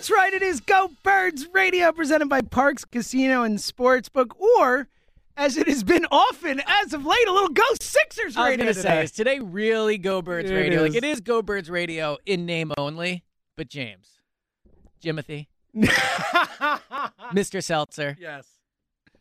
That's right. It is Go Birds Radio presented by Parx Casino and Sportsbook, or as it has been often as of late, a little Go Sixers I was Radio gonna today. say, is today really Go Birds It Radio? is. Like it is Go Birds Radio in name only, but James, Jimothy, Mr. Seltzer. yes.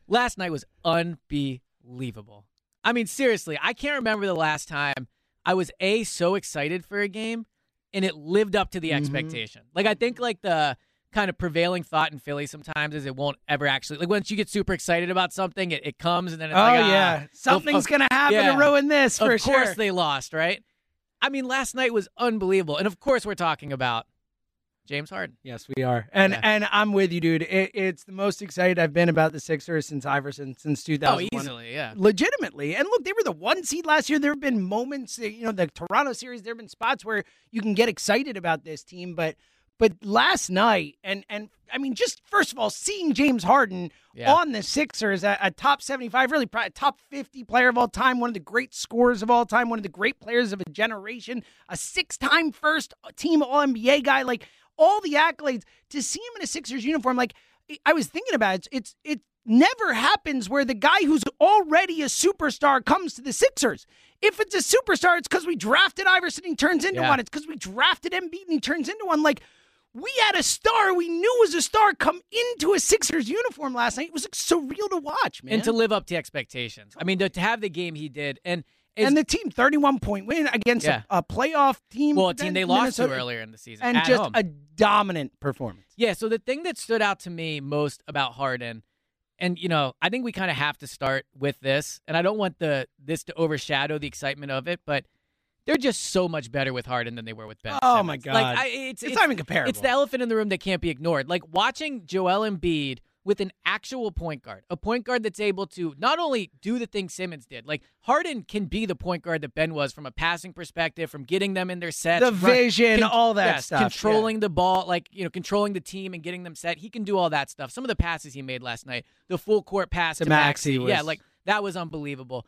Last night was unbelievable. I mean, seriously, I can't remember the last time I was a so excited for a game and it lived up to the Mm-hmm. expectation. Like I think like the kind of prevailing thought in Philly sometimes is it won't ever actually like once you get super excited about something, it, it comes and then it's Oh like ah, yeah, something's of- gonna happen yeah. to ruin this for of course sure. they lost, right? I mean, last night was unbelievable, and of course we're talking about James Harden. Yes, we are, and Yeah. and I'm with you, dude. It, it's the most excited I've been about the Sixers since Iverson since 2000. Oh, easily, yeah. legitimately. And look, they were the one seed last year. There have been moments, you know, the Toronto series. There have been spots where you can get excited about this team, but but last night, and and I mean, just first of all, seeing James Harden Yeah. on the Sixers, a, a top seventy-five, really probably top fifty player of all time, one of the great scorers of all time, one of the great players of a generation, a six-time first team All NBA guy, like all the accolades. To see him in a Sixers uniform, like I was thinking about it, it's it never happens where the guy who's already a superstar comes to the Sixers. If it's a superstar, it's because we drafted Iverson and he turns into Yeah. one. It's because we drafted Embiid and he turns into one. Like we had a star we knew was a star come into a Sixers uniform last night. It was like, surreal to watch, man. and to live up to expectations. I mean, to, to have the game he did, and is, and the team 31 point win against Yeah. a, a playoff team. well, a team they lost to earlier in the season, And just home. a dominant performance. Yeah, so the thing that stood out to me most about Harden, and you know, I think we kind of have to start with this, and I don't want the this to overshadow the excitement of it, but they're just so much better with Harden than they were with Ben. Oh, my God. Like I, it's, It's not even comparable. It's the elephant in the room that can't be ignored. Like watching Joel Embiid with an actual point guard, a point guard that's able to not only do the thing Simmons did, like Harden can be the point guard that Ben was from a passing perspective, from getting them in their sets, The run- vision, all that yes, stuff, controlling the ball, like you know, controlling the team and getting them set. He can do all that stuff. Some of the passes he made last night, the full court pass To to, Maxey Maxey, yeah, like that was unbelievable.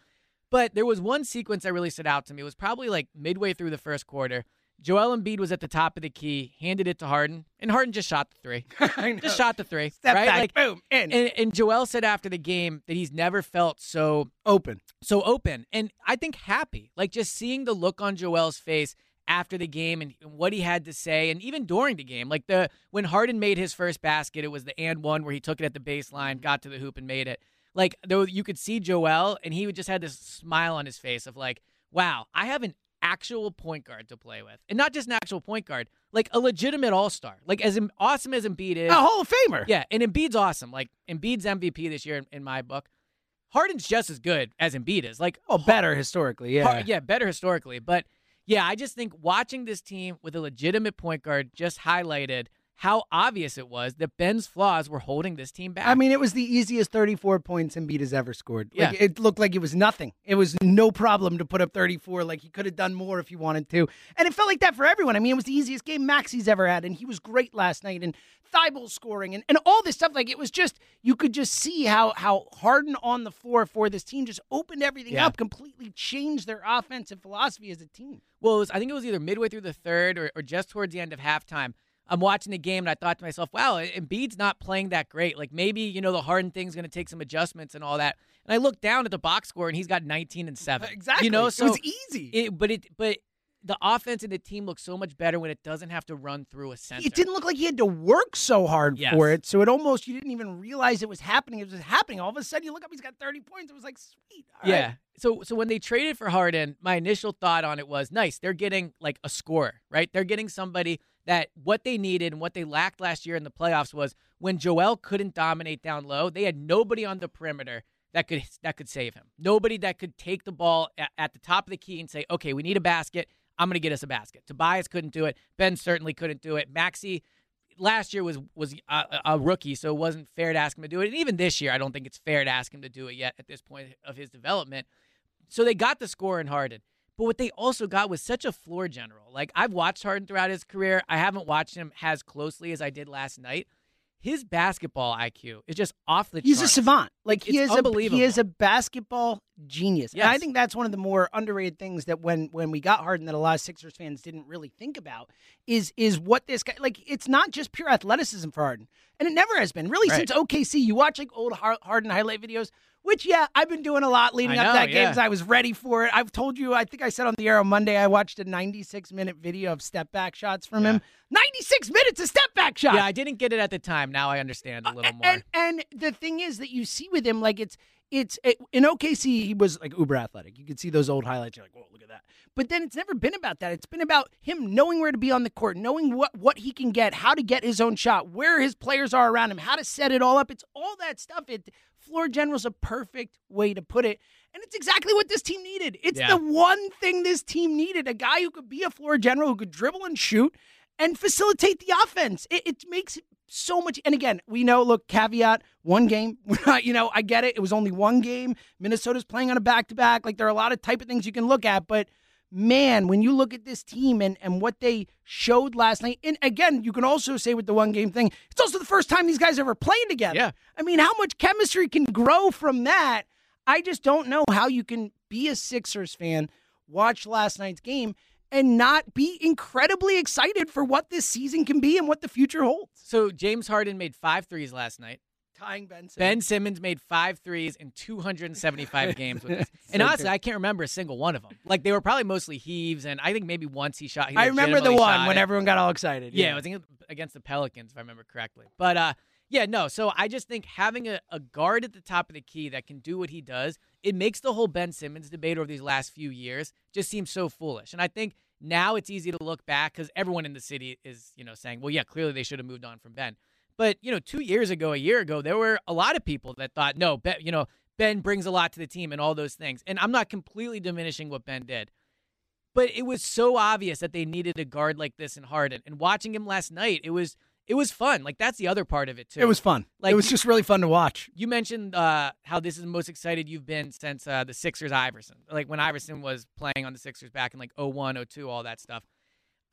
But there was one sequence that really stood out to me. It was probably like midway through the first quarter. Joel Embiid was at the top of the key, handed it to Harden, and Harden just shot the three. I know. Just shot the three. Step right? back, Like, boom, in. and, and Joel said after the game that he's never felt so Open. so open and I think happy. Like just seeing the look on Joel's face after the game and what he had to say and even during the game. Like the when Harden made his first basket, it was the and one where he took it at the baseline, got to the hoop and made it. Like though you could see Joel and he would just had this smile on his face of like, wow, I have an actual point guard to play with. And not just an actual point guard, like a legitimate all-star. Like as awesome as Embiid is. A Hall of Famer. Yeah, and Embiid's awesome. Like Embiid's MVP this year in, in my book. Harden's just as good as Embiid is. Like, oh, better historically, yeah, Har- yeah, better historically. But yeah, I just think watching this team with a legitimate point guard just highlighted how obvious it was that Ben's flaws were holding this team back. I mean, it was the easiest 34 points Embiid has ever scored. Like, Yeah. It looked like it was nothing. It was no problem to put up 34. Like, he could have done more if he wanted to. And it felt like that for everyone. I mean, it was the easiest game Maxey's ever had, and he was great last night. And Thybulle scoring and, and all this stuff. Like, it was just, you could just see how, how Harden on the floor for this team just opened everything Yeah. up, completely changed their offensive philosophy as a team. well, it was, I think it was either midway through the third or, or just towards the end of halftime. I'm watching the game and I thought to myself, wow, Embiid's not playing that great. Like maybe, you know, the Harden thing's going to take some adjustments and all that. And I looked down at the box score and he's got 19 and 7. Exactly. You know, it so was easy. it, but it but the offense and the team looks so much better when it doesn't have to run through a center. it didn't look like he had to work so hard Yes. for it. So it almost you didn't even realize it was happening. It was happening. All of a sudden you look up, he's got 30 points. It was like sweet. All yeah. right. So so when they traded for Harden, my initial thought on it was nice. They're getting like a scorer, right? They're getting somebody that what they needed and what they lacked last year in the playoffs was when Joel couldn't dominate down low, they had nobody on the perimeter that could that could save him. Nobody that could take the ball at, at the top of the key and say, "Okay, we need a basket. I'm going to get us a basket." Tobias couldn't do it. Ben certainly couldn't do it. Maxey last year was was a, a rookie, so it wasn't fair to ask him to do it. And even this year, I don't think it's fair to ask him to do it yet at this point of his development. So they got the score in Harden. But what they also got was such a floor general. Like I've watched Harden throughout his career. I haven't watched him as closely as I did last night. His basketball IQ is just off the He's a savant. Like he It's is a unbelievable. he is a basketball genius. And I think that's one of the more underrated things that when when we got Harden that a lot of Sixers fans didn't really think about is is what this guy like it's not just pure athleticism for Harden. And it never has been. Really Right. since OKC, you watch like old Harden highlight videos, which yeah, I've been doing a lot leading I up know, that game yeah. because I was ready for it. I've told you, I think I said on the air on Monday I watched a 96 minute video of step back shots from him. 96 minutes of step back shots. Yeah, I didn't get it at the time. Now I understand a little more. And and the thing is that you see with him, like it's it's it, in OKC, he was like uber athletic. You could see those old highlights. You're like, whoa, look at that. But then it's never been about that. It's been about him knowing where to be on the court, knowing what what he can get, how to get his own shot, where his players are around him, how to set it all up. It's all that stuff. It floor general's a perfect way to put it. And it's exactly what this team needed. It's Yeah. the one thing this team needed a guy who could be a floor general, who could dribble and shoot and facilitate the offense. It, it makes so much. And again, we know, look, caveat, one game. You know, I get it. It was only one game. Minnesota's playing on a back to back. Like, there are a lot of type of things you can look at. But man, when you look at this team and, and what they showed last night, and again, you can also say with the one game thing, it's also the first time these guys ever played together. Yeah. I mean, how much chemistry can grow from that? I just don't know how you can be a Sixers fan, watch last night's game, and not be incredibly excited for what this season can be and what the future holds. so James Harden made five threes last night. Tying Ben Simmons. Ben Simmons made five threes in 275 games with this. So And honestly, good. I can't remember a single one of them. Like they were probably mostly heaves, and I think maybe once he shot. He I remember the one when it. everyone got all excited. Yeah, it was against- against the Pelicans, if I remember correctly. But uh, yeah, no. So I just think having a, a guard at the top of the key that can do what he does, it makes the whole Ben Simmons debate over these last few years just seem so foolish. And I think now it's easy to look back because everyone in the city is, you know, saying, well, yeah, clearly they should have moved on from Ben. But you know, two years ago, a year ago, there were a lot of people that thought, no, ben, you know, Ben brings a lot to the team and all those things. And I'm not completely diminishing what Ben did. But it was so obvious that they needed a guard like this in Harden. And watching him last night, it was it was fun. Like that's the other part of it too. It was fun. Like- it was just really fun to watch. You mentioned uh, how this is the most excited you've been since uh, the Sixers Iverson. Like when Iverson was playing on the Sixers back in like 01, 02, all that stuff.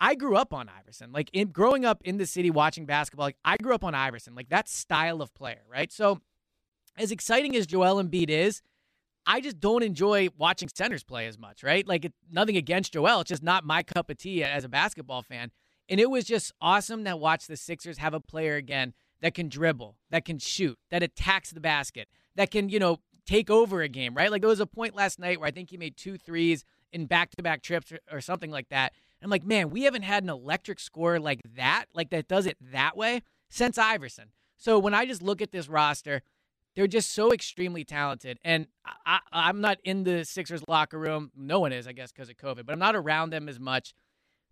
I grew up on Iverson. Like in growing up in the city watching basketball, like I grew up on Iverson. Like that style of player, right? So as exciting as Joel Embiid is, I just don't enjoy watching centers play as much, right? Like it, nothing against Joel, it's just not my cup of tea as a basketball fan. And it was just awesome to watch the Sixers have a player again that can dribble, that can shoot, that attacks the basket, that can, you know, take over a game, right? Like there was a point last night where I think he made two threes in back to back trips or, or something like that. I'm like, man, we haven't had an electric score like that, like that does it that way since Iverson. So when I just look at this roster, they're just so extremely talented. And I, I'm not in the Sixers locker room. No one is, I guess, because of COVID, but I'm not around them as much.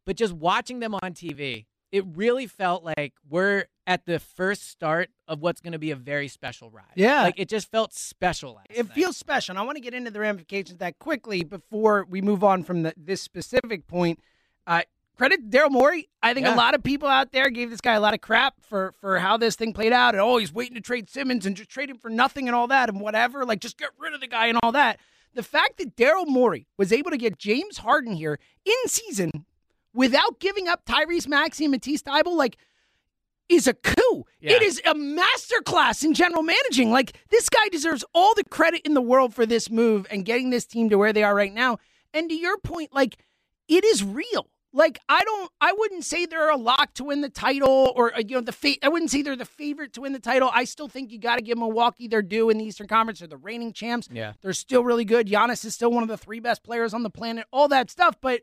But just watching them on TV, it really felt like we're at the first start of what's going to be a very special ride. Yeah. Like it just felt special It night. feels special. And I want to get into the ramifications of that quickly before we move on from the, this specific point. Uh, credit Daryl Morey. I think a lot of people out there gave this guy a lot of crap for for how this thing played out. And oh, he's waiting to trade Simmons and just trade him for nothing and all that and whatever. Like just get rid of the guy and all that. The fact that Daryl Morey was able to get James Harden here in season without giving up Tyrese Maxey and Matisse Thybulle, like is a coup. Yeah. It is a masterclass in general managing. Like this guy deserves all the credit in the world for this move and getting this team to where they are right now. And to your point, like it is real. Like I don't, I wouldn't say they're a lock to win the title, or uh, you know the fa- I wouldn't say they're the favorite to win the title. I still think you got to give Milwaukee their due in the Eastern Conference. They're the reigning champs. Yeah. they're still really good. Giannis is still one of the three best players on the planet. All that stuff, but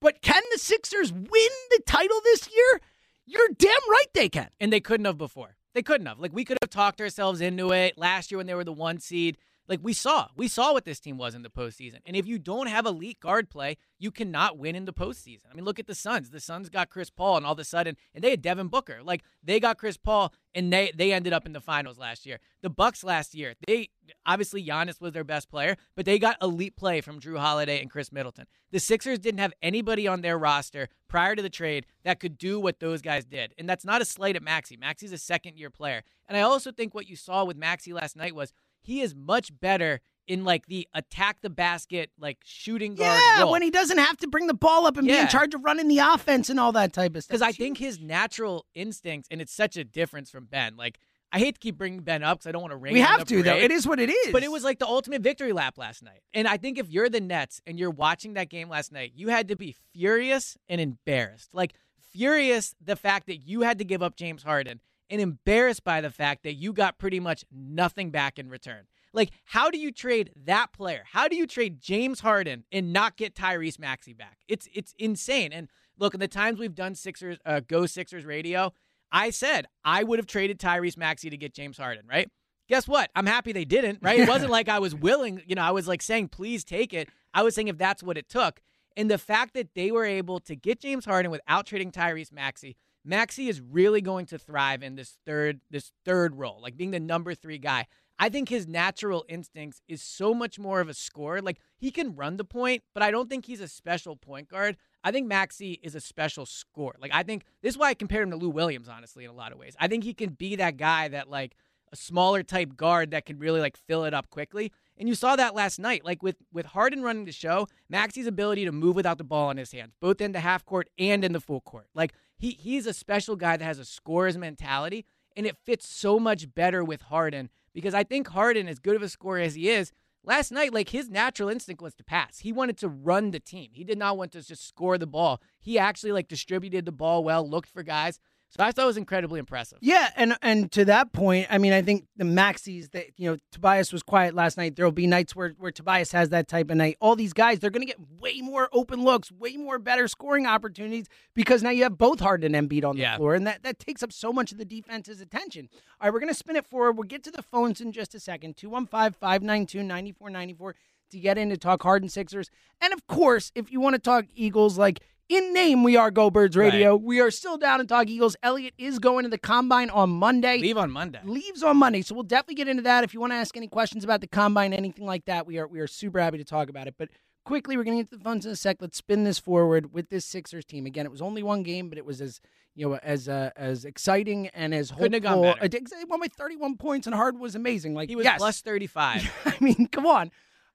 but can the Sixers win the title this year? You're damn right they can. and they couldn't have before. They couldn't have. Like we could have talked ourselves into it last year when they were the one seed. Like we saw, we saw what this team was in the postseason. And if you don't have elite guard play, you cannot win in the postseason. I mean, look at the Suns. The Suns got Chris Paul, and all of a sudden, and they had Devin Booker. Like they got Chris Paul, and they they ended up in the finals last year. The Bucks last year, they obviously Giannis was their best player, but they got elite play from Jrue Holiday and Khris Middleton. The Sixers didn't have anybody on their roster prior to the trade that could do what those guys did. And that's not a slight at Maxey. Maxey's a second year player. And I also think what you saw with Maxey last night was he is much better in like the attack the basket, like shooting guard Yeah, role. when he doesn't have to bring the ball up and be in charge of running the offense and all that type of stuff. because I think his natural instincts, and it's such a difference from Ben. Like I hate to keep bringing Ben up because I don't want to ring. we have to though. It is what it is. But it was like the ultimate victory lap last night. And I think if you're the Nets and you're watching that game last night, you had to be furious and embarrassed. Like furious the fact that you had to give up James Harden and embarrassed by the fact that you got pretty much nothing back in return. Like how do you trade that player? How do you trade James Harden and not get Tyrese Maxey back? It's it's insane. And look, in the times we've done Sixers uh, Go Sixers radio, I said I would have traded Tyrese Maxey to get James Harden, right? Guess what? I'm happy they didn't, right? It wasn't like I was willing, you know, I was like saying, please take it. I was saying if that's what it took. And the fact that they were able to get James Harden without trading Tyrese Maxey, Maxey is really going to thrive in this third this third role, like being the number three guy. I think his natural instincts is so much more of a scorer. Like he can run the point, but I don't think he's a special point guard. I think Maxey is a special scorer. Like I think this is why I compare him to Lou Williams, honestly, in a lot of ways. I think he can be that guy that like a smaller type guard that can really like fill it up quickly. And you saw that last night, like with with Harden running the show, Maxey's ability to move without the ball in his hands, both in the half court and in the full court. Like he he's a special guy that has a scorer's mentality, and it fits so much better with Harden because I think Harden, as good of a scorer as he is, last night, like his natural instinct was to pass. He wanted to run the team. He did not want to just score the ball. He actually like distributed the ball well, looked for guys. So I thought it was incredibly impressive. Yeah, and and to that point, I mean, I think the Maxis that you know Tobias was quiet last night. There will be nights where where Tobias has that type of night. All these guys, they're going to get way more open looks, way more better scoring opportunities because now you have both Harden and Embiid on the Yeah. floor, and that that takes up so much of the defense's attention. All right, we're going to spin it forward. We'll get to the phones in just a second. 215-592-9494 to get in to talk Harden Sixers, and of course, if you want to talk Eagles, like in name, we are Go Birds Radio. We are still down and talk Eagles. Elliot is going to the combine on Monday. Leave on Monday. Leaves on Monday, so we'll definitely get into that. If you want to ask any questions about the combine, anything like that, we are we are super happy to talk about it. But quickly, we're going to get to the phones in a sec. Let's spin this forward with this Sixers team. Again, it was only one game, but it was as you know as uh, as exciting and as hopeful. Couldn't have gone better. It won by 31 points, and Hard was amazing. Like He was yes. plus 35. I mean, come on.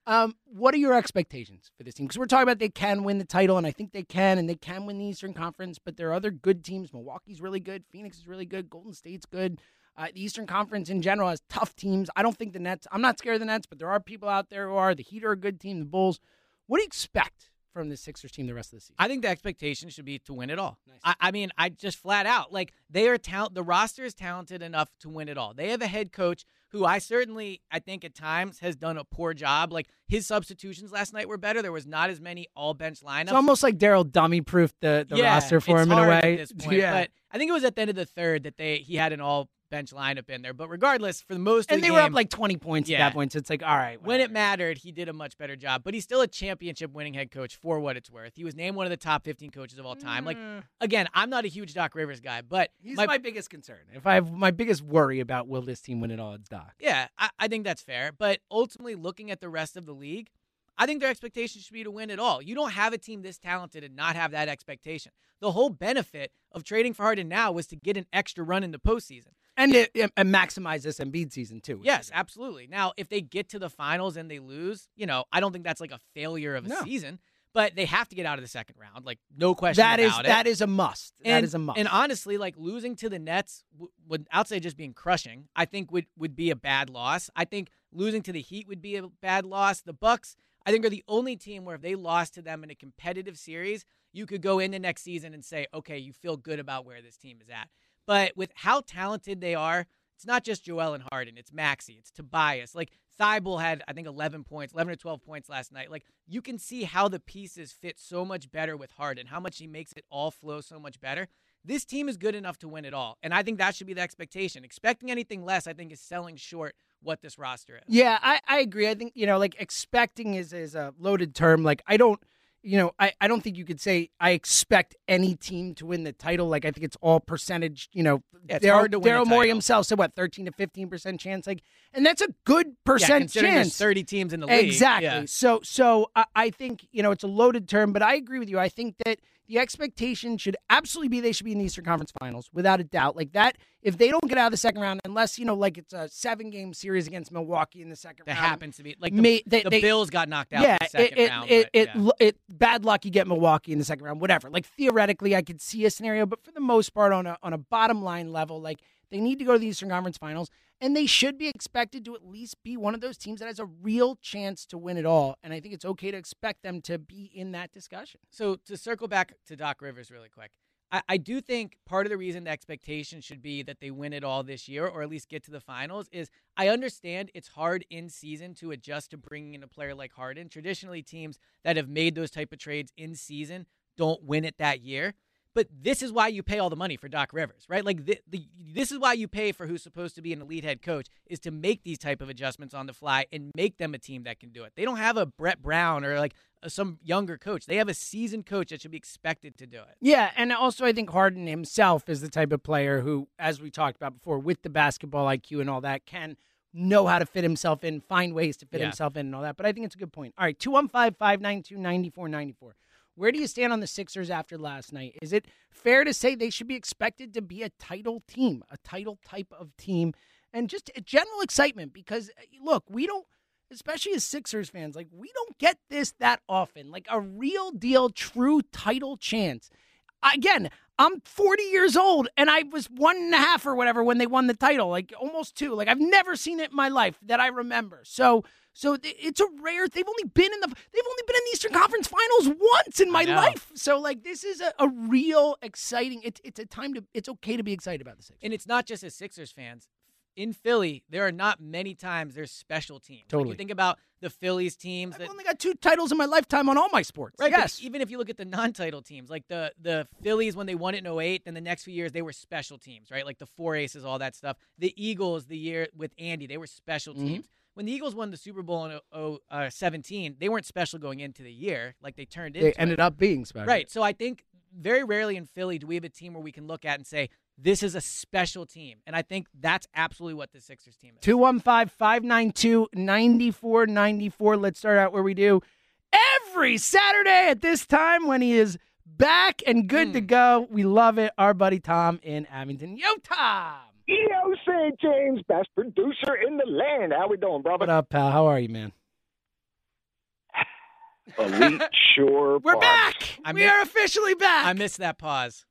Um, what are your expectations for this team? Because we're talking about they can win the title, and I think they can, and they can win the Eastern Conference. But there are other good teams. Milwaukee's really good. Phoenix is really good. Golden State's good. Uh, the Eastern Conference in general has tough teams. I don't think the Nets. I'm not scared of the Nets, but there are people out there who are. The Heat are a good team. The Bulls. What do you expect from the Sixers team the rest of the season? I think the expectation should be to win it all. Nice. I, I mean, I just flat out like they are talent. The roster is talented enough to win it all. They have a head coach who I certainly, I think at times has done a poor job. Like his substitutions last night were better. There was not as many all bench lineups. It's almost like Daryl dummy proofed the, the yeah, roster for him in a way. Point. yeah. But I think it was at the end of the third that they he had an all bench lineup in there. But regardless, for the most and the they game, were up like 20 points Yeah. at that point. So it's like, all right. when it mattered, he did a much better job. But he's still a championship winning head coach for what it's worth. He was named one of the top 15 coaches of all time. Like Mm. again, I'm not a huge Doc Rivers guy, but He's my- my, biggest concern. If I have my biggest worry about will this team win it all, it's Doc. Yeah, I, I think that's fair. But ultimately, looking at the rest of the league, I think their expectation should be to win at all. You don't have a team this talented and not have that expectation. The whole benefit of trading for Harden now was to get an extra run in the postseason. And it, it- and maximize this Embiid season too. Yes, absolutely. Now, if they get to the finals and they lose, you know, I don't think that's like a failure of a No. season. But they have to get out of the second round, like no question that is about it. that is a must. and, that is a must. And honestly, like losing to the Nets w- would outside just being crushing, I think would would be a bad loss. I think losing to the Heat would be a bad loss. The Bucks, I think, are the only team where if they lost to them in a competitive series, you could go into next season and say, okay, you feel good about where this team is at. But with how talented they are, it's not just Joel and Harden. It's Maxey. It's Tobias. Like Thybulle had, I think, 11 points, 11 or 12 points last night. Like you can see how the pieces fit so much better with Harden, how much he makes it all flow so much better. This team is good enough to win it all. And I think that should be the expectation. Expecting anything less, I think, is selling short what this roster is. Yeah, I, I agree. I think, you know, like expecting is, is a loaded term. Like, I don't, you know, I, I don't think you could say I expect any team to win the title. Like, I think it's all percentage, you know. Yeah, Daryl- hard to win a Daryl Morey himself said, what, 13 to 15% chance? Like, and that's a good Yeah, percent there's chance. 30 teams in the league. Exactly. Yeah. So, so I, I think you know it's a loaded term, but I agree with you. I think that the expectation should absolutely be they should be in the Eastern Conference Finals without a doubt. Like that, if they don't get out of the second round, unless you know, like it's a seven game series against Milwaukee in the second That round, happens to be like the, May- they- the they- Bills got knocked out yeah, in the second it, it, round. it, but, it, yeah. lo- it, bad luck you get Milwaukee in the second round, whatever. Like theoretically, I could see a scenario, but for the most part, on a on a bottom line level, like they need to go to the Eastern Conference Finals, and they should be expected to at least be one of those teams that has a real chance to win it all. And I think it's okay to expect them to be in that discussion. So to circle back to Doc Rivers really quick, I, I do think part of the reason the expectation should be that they win it all this year, or at least get to the finals, is I understand it's hard in season to adjust to bringing in a player like Harden. Traditionally, teams that have made those type of trades in season don't win it that year. But this is why you pay all the money for Doc Rivers, right? Like the, the, this is why you pay for who's supposed to be an elite head coach is to make these type of adjustments on the fly and make them a team that can do it. They don't have a Brett Brown or like a, some younger coach. They have a seasoned coach that should be expected to do it. Yeah, and also I think Harden himself is the type of player who, as we talked about before, with the basketball IQ and all that, can know how to fit himself in, find ways to fit Yeah. himself in and all that. But I think it's a good point. All right, 215 592 9494. Where do you stand on the Sixers after last night? Is it fair to say they should be expected to be a title team, a title type of team, and just a general excitement? Because, uh, look, we don't, especially as Sixers fans, like, we don't get this that often. Like, a real deal, true title chance again, I'm 40 years old and I was one and a half or whatever when they won the title, like almost two. Like I've never seen it in my life that I remember. So, so it's a rare. They've only been in the. They've only been in the Eastern Conference Finals once in my life. So, like this is a, a real exciting. It's it's a time to. It's okay to be excited about the Sixers. And it's not just as Sixers fans. In Philly, there are not many times there's special teams. Like Totally. you think about the Phillies teams I've that only got two titles in my lifetime on all my sports. Right. Yes. even if you look at the non-title teams, like the the Phillies when they won it in 08, then the next few years they were special teams, right? Like the four aces, all that stuff. The Eagles, the year with Andy, they were special Mhm. teams. When the Eagles won the Super Bowl in oh, uh, 17, they weren't special going into the year. Like they turned into they it. ended up being special. Right. So I think very rarely in Philly do we have a team where we can look at and say this is a special team, and I think that's absolutely what the Sixers team is. 215 592 9494. Let's start out where we do every Saturday at this time when he is back and good to Hmm. go. We love it. Our buddy Tom in Abington. Yo, Tom. Yo, St. James, best producer in the land. How we doing, brother? What up, pal? How are you, man? Elite Shore We're Parks. back. I we mi- are officially back. I missed that pause.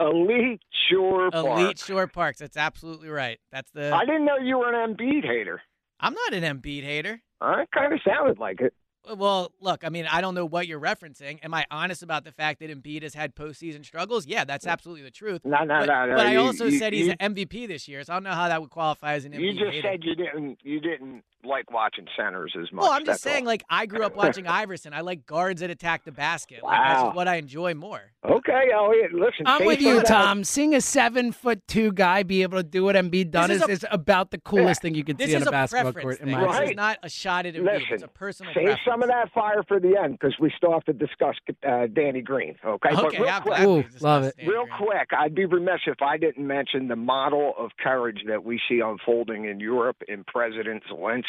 Elite Shore Elite Parks. Shore Parks. That's absolutely right. That's the. I didn't know you were an Embiid hater. I'm not an Embiid hater. I kind of sounded like it. Well, look, I mean, I don't know what you're referencing. Am I honest about the fact that Embiid has had postseason struggles? Yeah, that's absolutely the truth. No, no, but, no, no. but I also you- said he's you- an MVP this year, so I don't know how that would qualify as an You MVP just hater. said you didn't. You didn't like watching centers as much. Well, I'm just that's saying, all. like I grew up watching Iverson. I like guards that attack the basket. Like that's Wow. what I enjoy more. Okay, Elliot. Listen, I'm with you, of that- Tom. Seeing a seven foot two guy be able to do it and be done This is, is a- is about the coolest thing you could This see on a a basketball preference court. In thing. my This is not a shot at Embiid. Listen, it's a personal Save preference. some of that fire for the end because we still have to discuss uh, Danny Green. Okay, but Okay, real quick, Ooh, love it. Danny Real Green. quick, I'd be remiss if I didn't mention the model of courage that we see unfolding in Europe in President Zelensky,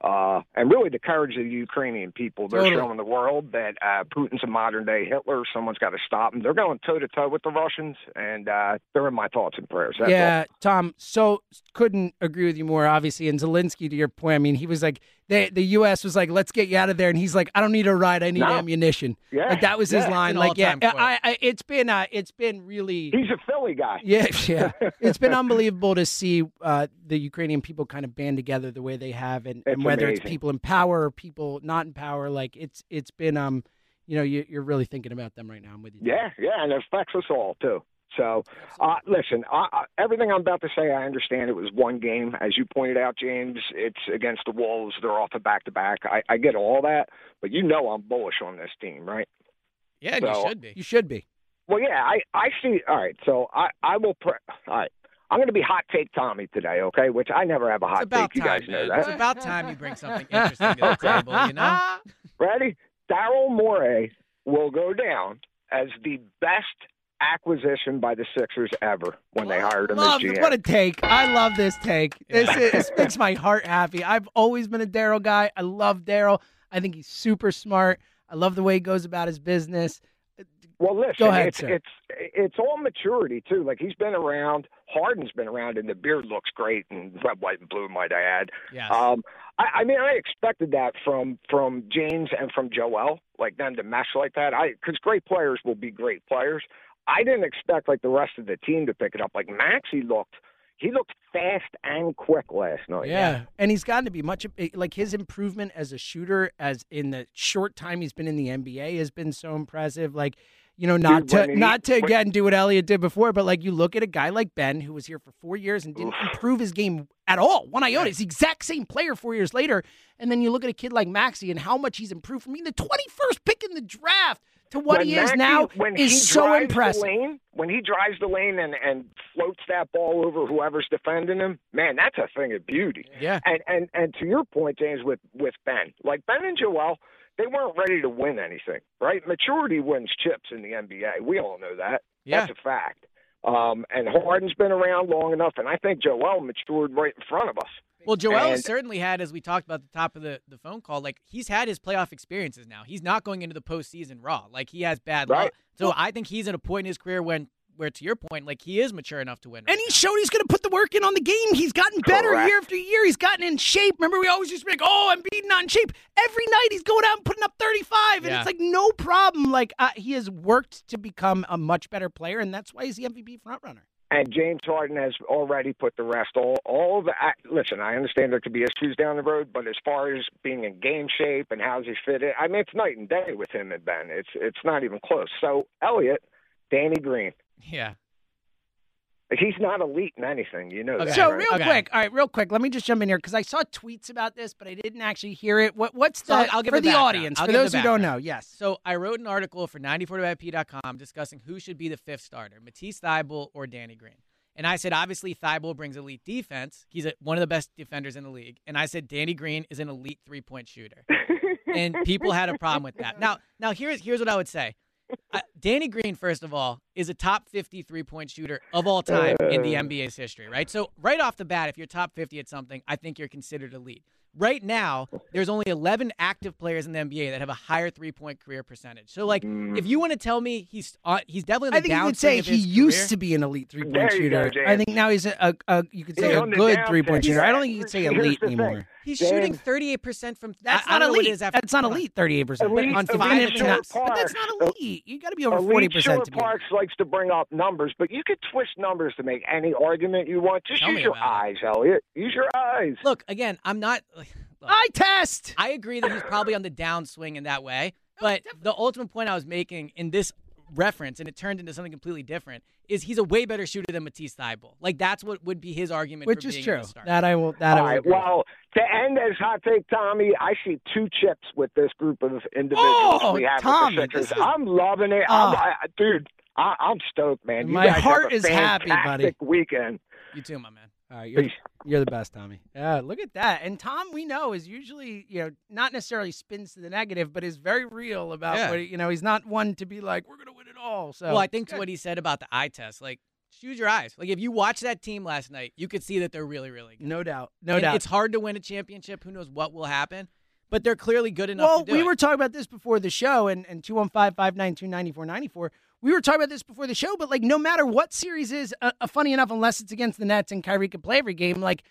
uh, and really the courage of the Ukrainian people. They're Totally. showing the world that uh, Putin's a modern day Hitler. Someone's got to stop him. They're going toe to toe with the Russians, and uh, they're in my thoughts and prayers. That's yeah, Tom. So couldn't agree with you more. Obviously, and Zelensky, to your point, I mean, he was like, the the U.S. was like, "Let's get you out of there," and he's like, "I don't need a ride. I need No. ammunition." Yeah, like that was his yeah. line. An Like, yeah. I, I, it's been, uh, it's been really. He's a Philly guy. Yeah, yeah. It's been unbelievable to see uh, the Ukrainian people kind of band together the way they have, and, and It's whether it's people in power or people not in power, like it's it's been um, you know, you, you're really thinking about them right now. I'm with you. Yeah, yeah, and it affects us all too. So, uh, listen, I, I, everything I'm about to say, I understand it was one game, as you pointed out, James. It's against the Wolves; they're off a back to back. I I get all that, but you know I'm bullish on this team, right? Yeah, and So- you should be. You should be. Well, yeah, I I see. All right, so I I will. Pre- all right, I'm going to be hot take Tommy today, okay? Which I never have a hot about take. You guys know man. It's about time you bring something interesting to the table. You know. Ready? Daryl Morey will go down as the best acquisition by the Sixers ever when they hired him Love as GM. what a take. I love this take. This, is, this makes my heart happy. I've always been a Daryl guy. I love Daryl. I think he's super smart. I love the way he goes about his business. Well, listen, Go ahead, it's sir. it's it's all maturity too. Like he's been around. Harden's been around, and the beard looks great and red, white, and blue, might I add. Yes. Um, I, I mean, I expected that from from James and from Joel, like them to mesh like that. I because great players will be great players. I didn't expect like the rest of the team to pick it up. Like Maxey looked, he looked fast and quick last night. Yeah. And he's gotten to be much eh, like his improvement as a shooter as in the short time he's been in the NBA has been so impressive. Like, you know, not Dude, to he- not to again do what Elliot did before, but like you look at a guy like Ben who was here for four years and didn't improve his game at all. One iota. He's the exact same player four years later. And then you look at a kid like Maxey and how much he's improved from being the twenty first pick in the draft to what When he is now when is he so impressive. Lane, when he drives the lane and and floats that ball over whoever's defending him, man, that's a thing of beauty. Yeah. And and and to your point, James, with with Ben, like Ben and Joel, they weren't ready to win anything, right? Maturity wins chips in the NBA. We all know that. Yeah. That's a fact. Um, and Harden's been around long enough, and I think Joel matured right in front of us. Well, Joel And- certainly had, as we talked about at the top of the, the phone call, like he's had his playoff experiences now. He's not going into the postseason raw. Like he has bad luck. Right. So I think he's at a point in his career when, where to your point, like he is mature enough to win. right And he now. showed he's going to put the work in on the game. He's gotten better Correct. year after year. He's gotten in shape. Remember, we always used to be like, "Oh, I'm beating not in shape." Every night he's going out and putting up 35, and Yeah. it's like no problem. Like uh, he has worked to become a much better player, and that's why he's the MVP frontrunner. And James Harden has already put the rest. All, all the listen. I understand there could be issues down the road, but as far as being in game shape and how's he fit I mean, it's night and day with him and Ben. It's it's not even close. So Elliot, Danny Green, Yeah. He's not elite in anything. You know Okay. that. so right? real Okay. quick, all right, real quick. Let me just jump in here because I saw tweets about this, but I didn't actually hear it. What what's the So I'll- I'll give for the the audience I'll for give the those who don't know? Yes. So I wrote an article for 94WIP.com discussing who should be the fifth starter, Matisse Thybulle or Danny Green. And I said, obviously, Thybulle brings elite defense. He's a, one of the best defenders in the league. And I said, Danny Green is an elite three point shooter. and people had a problem with that. Now, now here's here's what I would say. Uh, Danny Green, first of all, is a top 50 three point shooter of all time in the NBA's history, right? So, right off the bat, if you're top 50 at something, I think you're considered elite. Right now, there's only 11 active players in the NBA that have a higher three point career percentage. So, like, if you want to tell me he's uh, he's definitely on I think you could say he his used career. to be an elite three point you go, shooter. I think now he's a, a, a you could say He's a good three point shooter. I don't think you could say elite the thing. anymore. He's Dan- shooting 38% from That's I, I not don't know what it elite. is after That's not elite. Thirty eight percent. On elite five attempts. But that's Parks- not elite. You got to be over forty percent Shore to be. Parks likes to bring up numbers, but you could twist numbers to make any argument you want. Just Tell use your eyes, Elliot. Use your eyes. Look, again, I'm not. Look, Eye test. I agree that he's probably on the downswing in that way. Oh, but the ultimate point I was making in this reference, and it turned into something completely different. Is he's a way better shooter than Matisse Thybulle? Like that's what would be his argument, which for is being true. the. That I will. That I will. right. agree. Well, to end as hot take, Tommy, I see two chips with this group of individuals Oh, we have Tommy, with the this is- I'm loving it. Oh. I'm, ah. I, dude, I, I'm stoked, man. You My guys have heart a is happy, buddy. Weekend. you too, my man. All right, you're, Peace. you're the best, Tommy. Yeah, look at that. And Tom, we know, is usually you know not necessarily spins to the negative, but is very real about Yeah. what you know. He's not one to be like, we're gonna win it all. So well, I think to what he said about the eye test, like choose your eyes. Like if you watch that team last night, you could see that they're really, really good. no doubt, no And doubt. It's hard to win a championship. Who knows what will happen? But they're clearly good enough well, to do we it. were talking about this before the show, and and two one five five nine two ninety four ninety four. We were talking about this before the show, but like no matter what series is, uh, uh, funny enough, unless it's against the Nets and Kyrie can play every game, like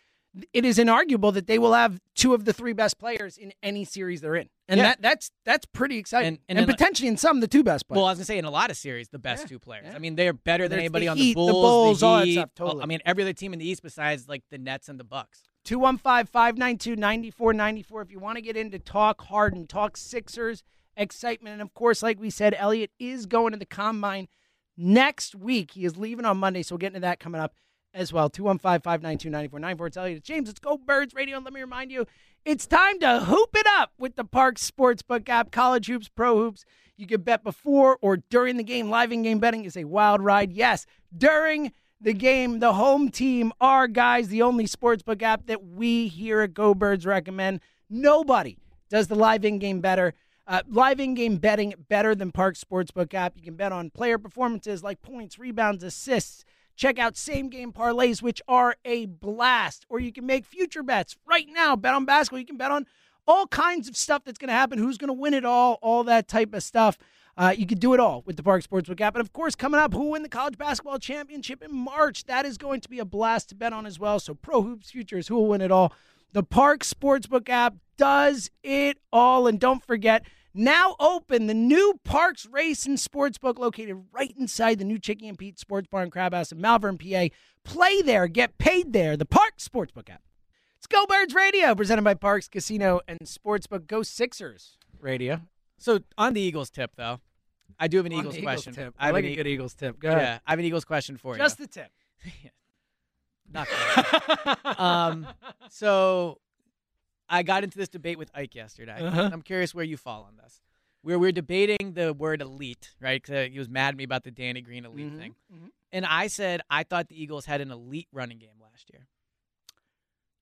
it is inarguable that they will have two of the three best players in any series they're in, and Yeah. that that's that's pretty exciting, And- and, and potentially in some the two best players. Well, I was gonna say in a lot of series, the best Yeah, two players. yeah. I mean, they're better than Whether anybody the on Heat, the the Bulls, Bulls, all that Heat. stuff, totally. I mean, every other team in the East besides like the Nets and the Bucks. 215 592 9494. If you want to get into talk Harden, talk Sixers, excitement. And of course, like we said, Elliot is going to the combine next week. He is leaving on Monday, so we'll get into that coming up as well. 215 592 9494. It's Elliot. It's James. Let's go, Birds Radio. And let me remind you, it's time to hoop it up with the Parx Sportsbook app, college hoops, pro hoops. You can bet before or during the game. Live in game betting is a wild ride. Yes, during the game, the home team are guys, the only sportsbook app that we here at Go Birds recommend. Nobody does the live in game better. Uh, live in game betting better than Park Sportsbook app. You can bet on player performances like points, rebounds, assists. Check out same game parlays, which are a blast. Or you can make future bets right now. Bet on basketball. You can bet on all kinds of stuff that's going to happen. Who's going to win it all? All that type of stuff. Uh, you can do it all with the Park Sportsbook app. And of course, coming up, who will win the college basketball championship in March? That is going to be a blast to bet on as well. So, Pro Hoops Futures, who will win it all? The Park Sportsbook app does it all. And don't forget, now open the new Parx Race and Sportsbook located right inside the new Chicken and Pete Sports Bar and Crab House in Malvern, PA. Play there, get paid there. The Park Sportsbook app. It's Go Birds Radio, presented by Parx Casino and Sportsbook. Go Sixers Radio. So on the Eagles tip, though, I do have an Eagles the question. Tip. I I have like an a E- good Eagles tip. Go ahead. Yeah, I have an Eagles question for Just you. Just the tip. Not um, so I got into this debate with Ike yesterday. Uh-huh. I'm curious where you fall on this. Where we're debating the word elite, right? Because he was mad at me about the Danny Green elite Mhm, thing, mhm. and I said I thought the Eagles had an elite running game last year.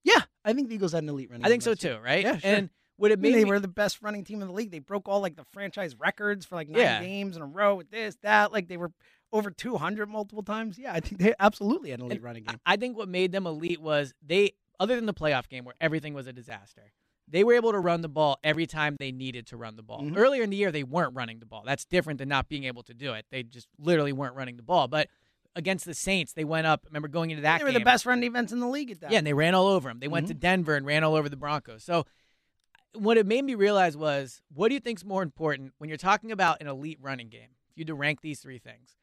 Yeah, I think the Eagles had an elite running. I think so year. too, right? Yeah, sure. And would it mean, they me, were the best running team in the league. They broke all like the franchise records for like nine Yeah. games in a row with this, that. Like they were over 200 multiple times. Yeah, I think they absolutely had an elite And running game. I think what made them elite was they, other than the playoff game where everything was a disaster, they were able to run the ball every time they needed to run the ball. Mhm. Earlier in the year, they weren't running the ball. That's different than not being able to do it. They just literally weren't running the ball. But against the Saints, they went up. Remember going into that They were game? the best run defense in the league at that. Yeah, and they ran all over them. They went to Denver and ran all over the Broncos. So what it made me realize was, what do you think's more important when you're talking about an elite running game? If you had to rank these three things: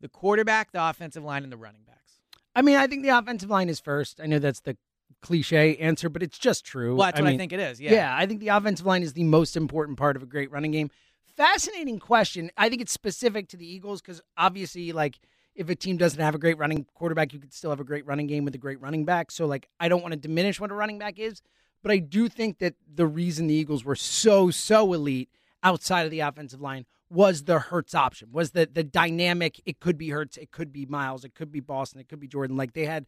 the quarterback, the offensive line, and the running backs. I mean, I think the offensive line is first. I know that's the cliche answer, but it's just true. Well, that's I what I think it is. Yeah. I think the offensive line is the most important part of a great running game. Fascinating question. I think it's specific to the Eagles because obviously, like, if a team doesn't have a great running quarterback, you could still have a great running game with a great running back. So, like, I don't want to diminish what a running back is, but I do think that the reason the Eagles were so, so elite outside of the offensive line was the Hurts option, was the the dynamic. It could be Hurts, it could be Miles, it could be Boston, it could be Jordan. Like they had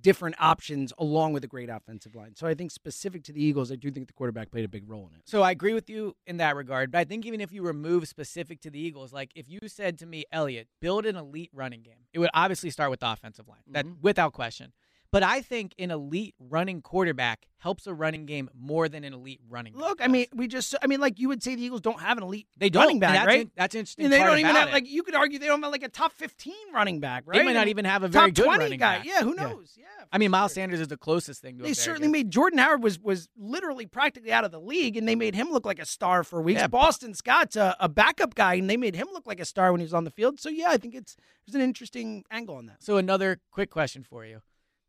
different options along with a great offensive line. So I think specific to the Eagles, I do think the quarterback played a big role in it. So I agree with you in that regard. But I think even if you remove specific to the Eagles, like if you said to me, Elliot, build an elite running game, it would obviously start with the offensive line. That Mhm. without question. But I think an elite running quarterback helps a running game more than an elite running. back Look, I mean, we just, I mean, like you would say the Eagles don't have an elite they don't. running back, that's right? in- that's interesting. and they don't even have, it. like, you could argue they don't have like a top 15 running back, right? They might not even have a very top good 20 running guy. back. Yeah, who knows? Yeah. I mean, Miles sure. Sanders is the closest thing to. They certainly made Jordan Howard was was literally practically out of the league, and they made him look like a star for weeks. Yeah. Boston Scott's a, a backup guy, and they made him look like a star when he was on the field. So yeah, I think it's there's an interesting angle on that. So another quick question for you: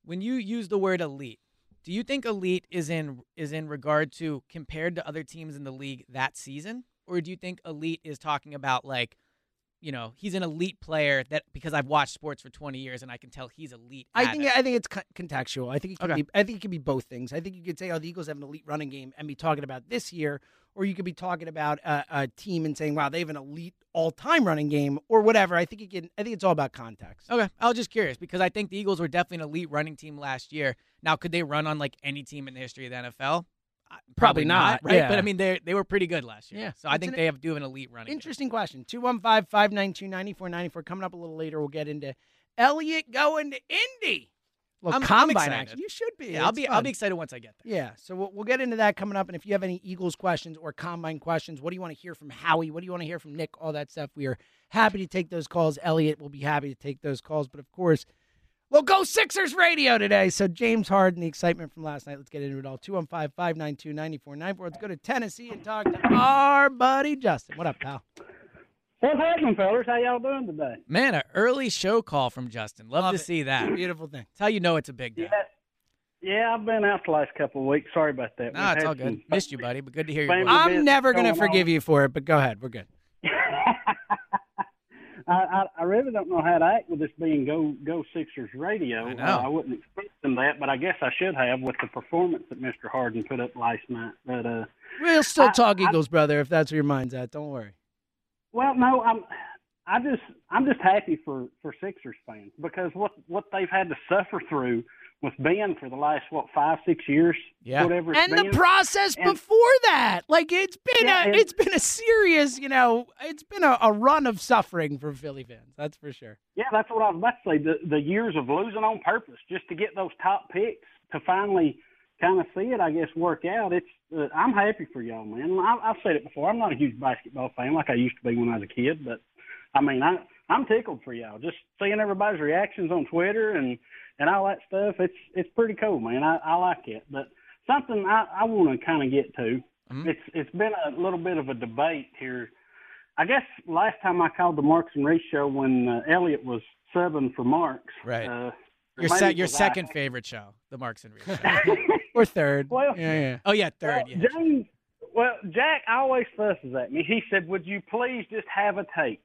When you use the word elite, do you think elite is in is in regard to compared to other teams in the league that season, or do you think elite is talking about like you know, he's an elite player that because I've watched sports for 20 years and I can tell he's elite. I think it. I think it's contextual. I think it can Okay. be I think it can be both things. I think you could say, "Oh, the Eagles have an elite running game," and be talking about this year, or you could be talking about a, a team and saying, "Wow, they have an elite all-time running game," or whatever. I think it can. I think it's all about context. Okay, I was just curious because I think the Eagles were definitely an elite running team last year. Now, could they run on like any team in the history of the NFL? Uh, Probably not, right? yeah. But I mean, they they were pretty good last year. Yeah. So I It's think an they have do have an elite running. game. Interesting question. 215 592 9494. Coming up a little later, we'll get into Elliot going to Indy. Well, I'm- I'm combine excited. action. You should be. Yeah, I'll be I'll be excited once I get there. Yeah, so we'll, we'll get into that coming up. And if you have any Eagles questions or combine questions, what do you want to hear from Howie? What do you want to hear from Nick? All that stuff. We are happy to take those calls. Elliot will be happy to take those calls. But of course, we'll go Sixers radio today. So James Harden, the excitement from last night. Let's get into it all. 215 592 9494. Let's go to Tennessee and talk to our buddy Justin. What up, pal? What's happening, fellas? How y'all doing today? Man, an early show call from Justin. Love, Love to it. see that. Beautiful thing. That's how you know it's a big day. Yeah, yeah, I've been out the last couple of weeks. Sorry about that. Nah, We've it's all good. Missed you, buddy, but good to hear your Family voice. I'm never going to forgive on. you for it, but go ahead. We're good. I, I, I really don't know how to act with this being Go Go Sixers radio. I know. Uh, I wasn't expecting that, but I guess I should have with the performance that Mr. Harden put up last night. But uh, We'll still I- talk Eagles, brother, if that's where your mind's at. Don't worry. well, no, I'm. I just I'm just happy for for Sixers fans because what what they've had to suffer through with Ben for the last what five six years, Yeah. whatever. It's and the process And- before that like it's been Yeah, a and- it's been a serious you know it's been a, a run of suffering for philly fans that's for sure Yeah, that's what I was about to say. The the years of losing on purpose just to get those top picks to finally kind of see it, I guess, work out. It's uh, I'm happy for y'all, man. I, I've said it before. I'm not a huge basketball fan like I used to be when I was a kid, but I mean, I I'm tickled for y'all. Just seeing everybody's reactions on Twitter and and all that stuff. It's it's pretty cool, man. I, I like it. But something I I want to kind of get to. Mhm. It's it's been a little bit of a debate here. I guess last time I called the Marks and Reese show when uh, Elliot was subbing for Marks. Right. Uh, Your maybe se- your was I. second favorite show, the Marks and Reese. show. or third Well- yeah yeah oh yeah, third. Well, Yeah. James, well, Jack always fusses at me. He said, "Would you please just have a take?"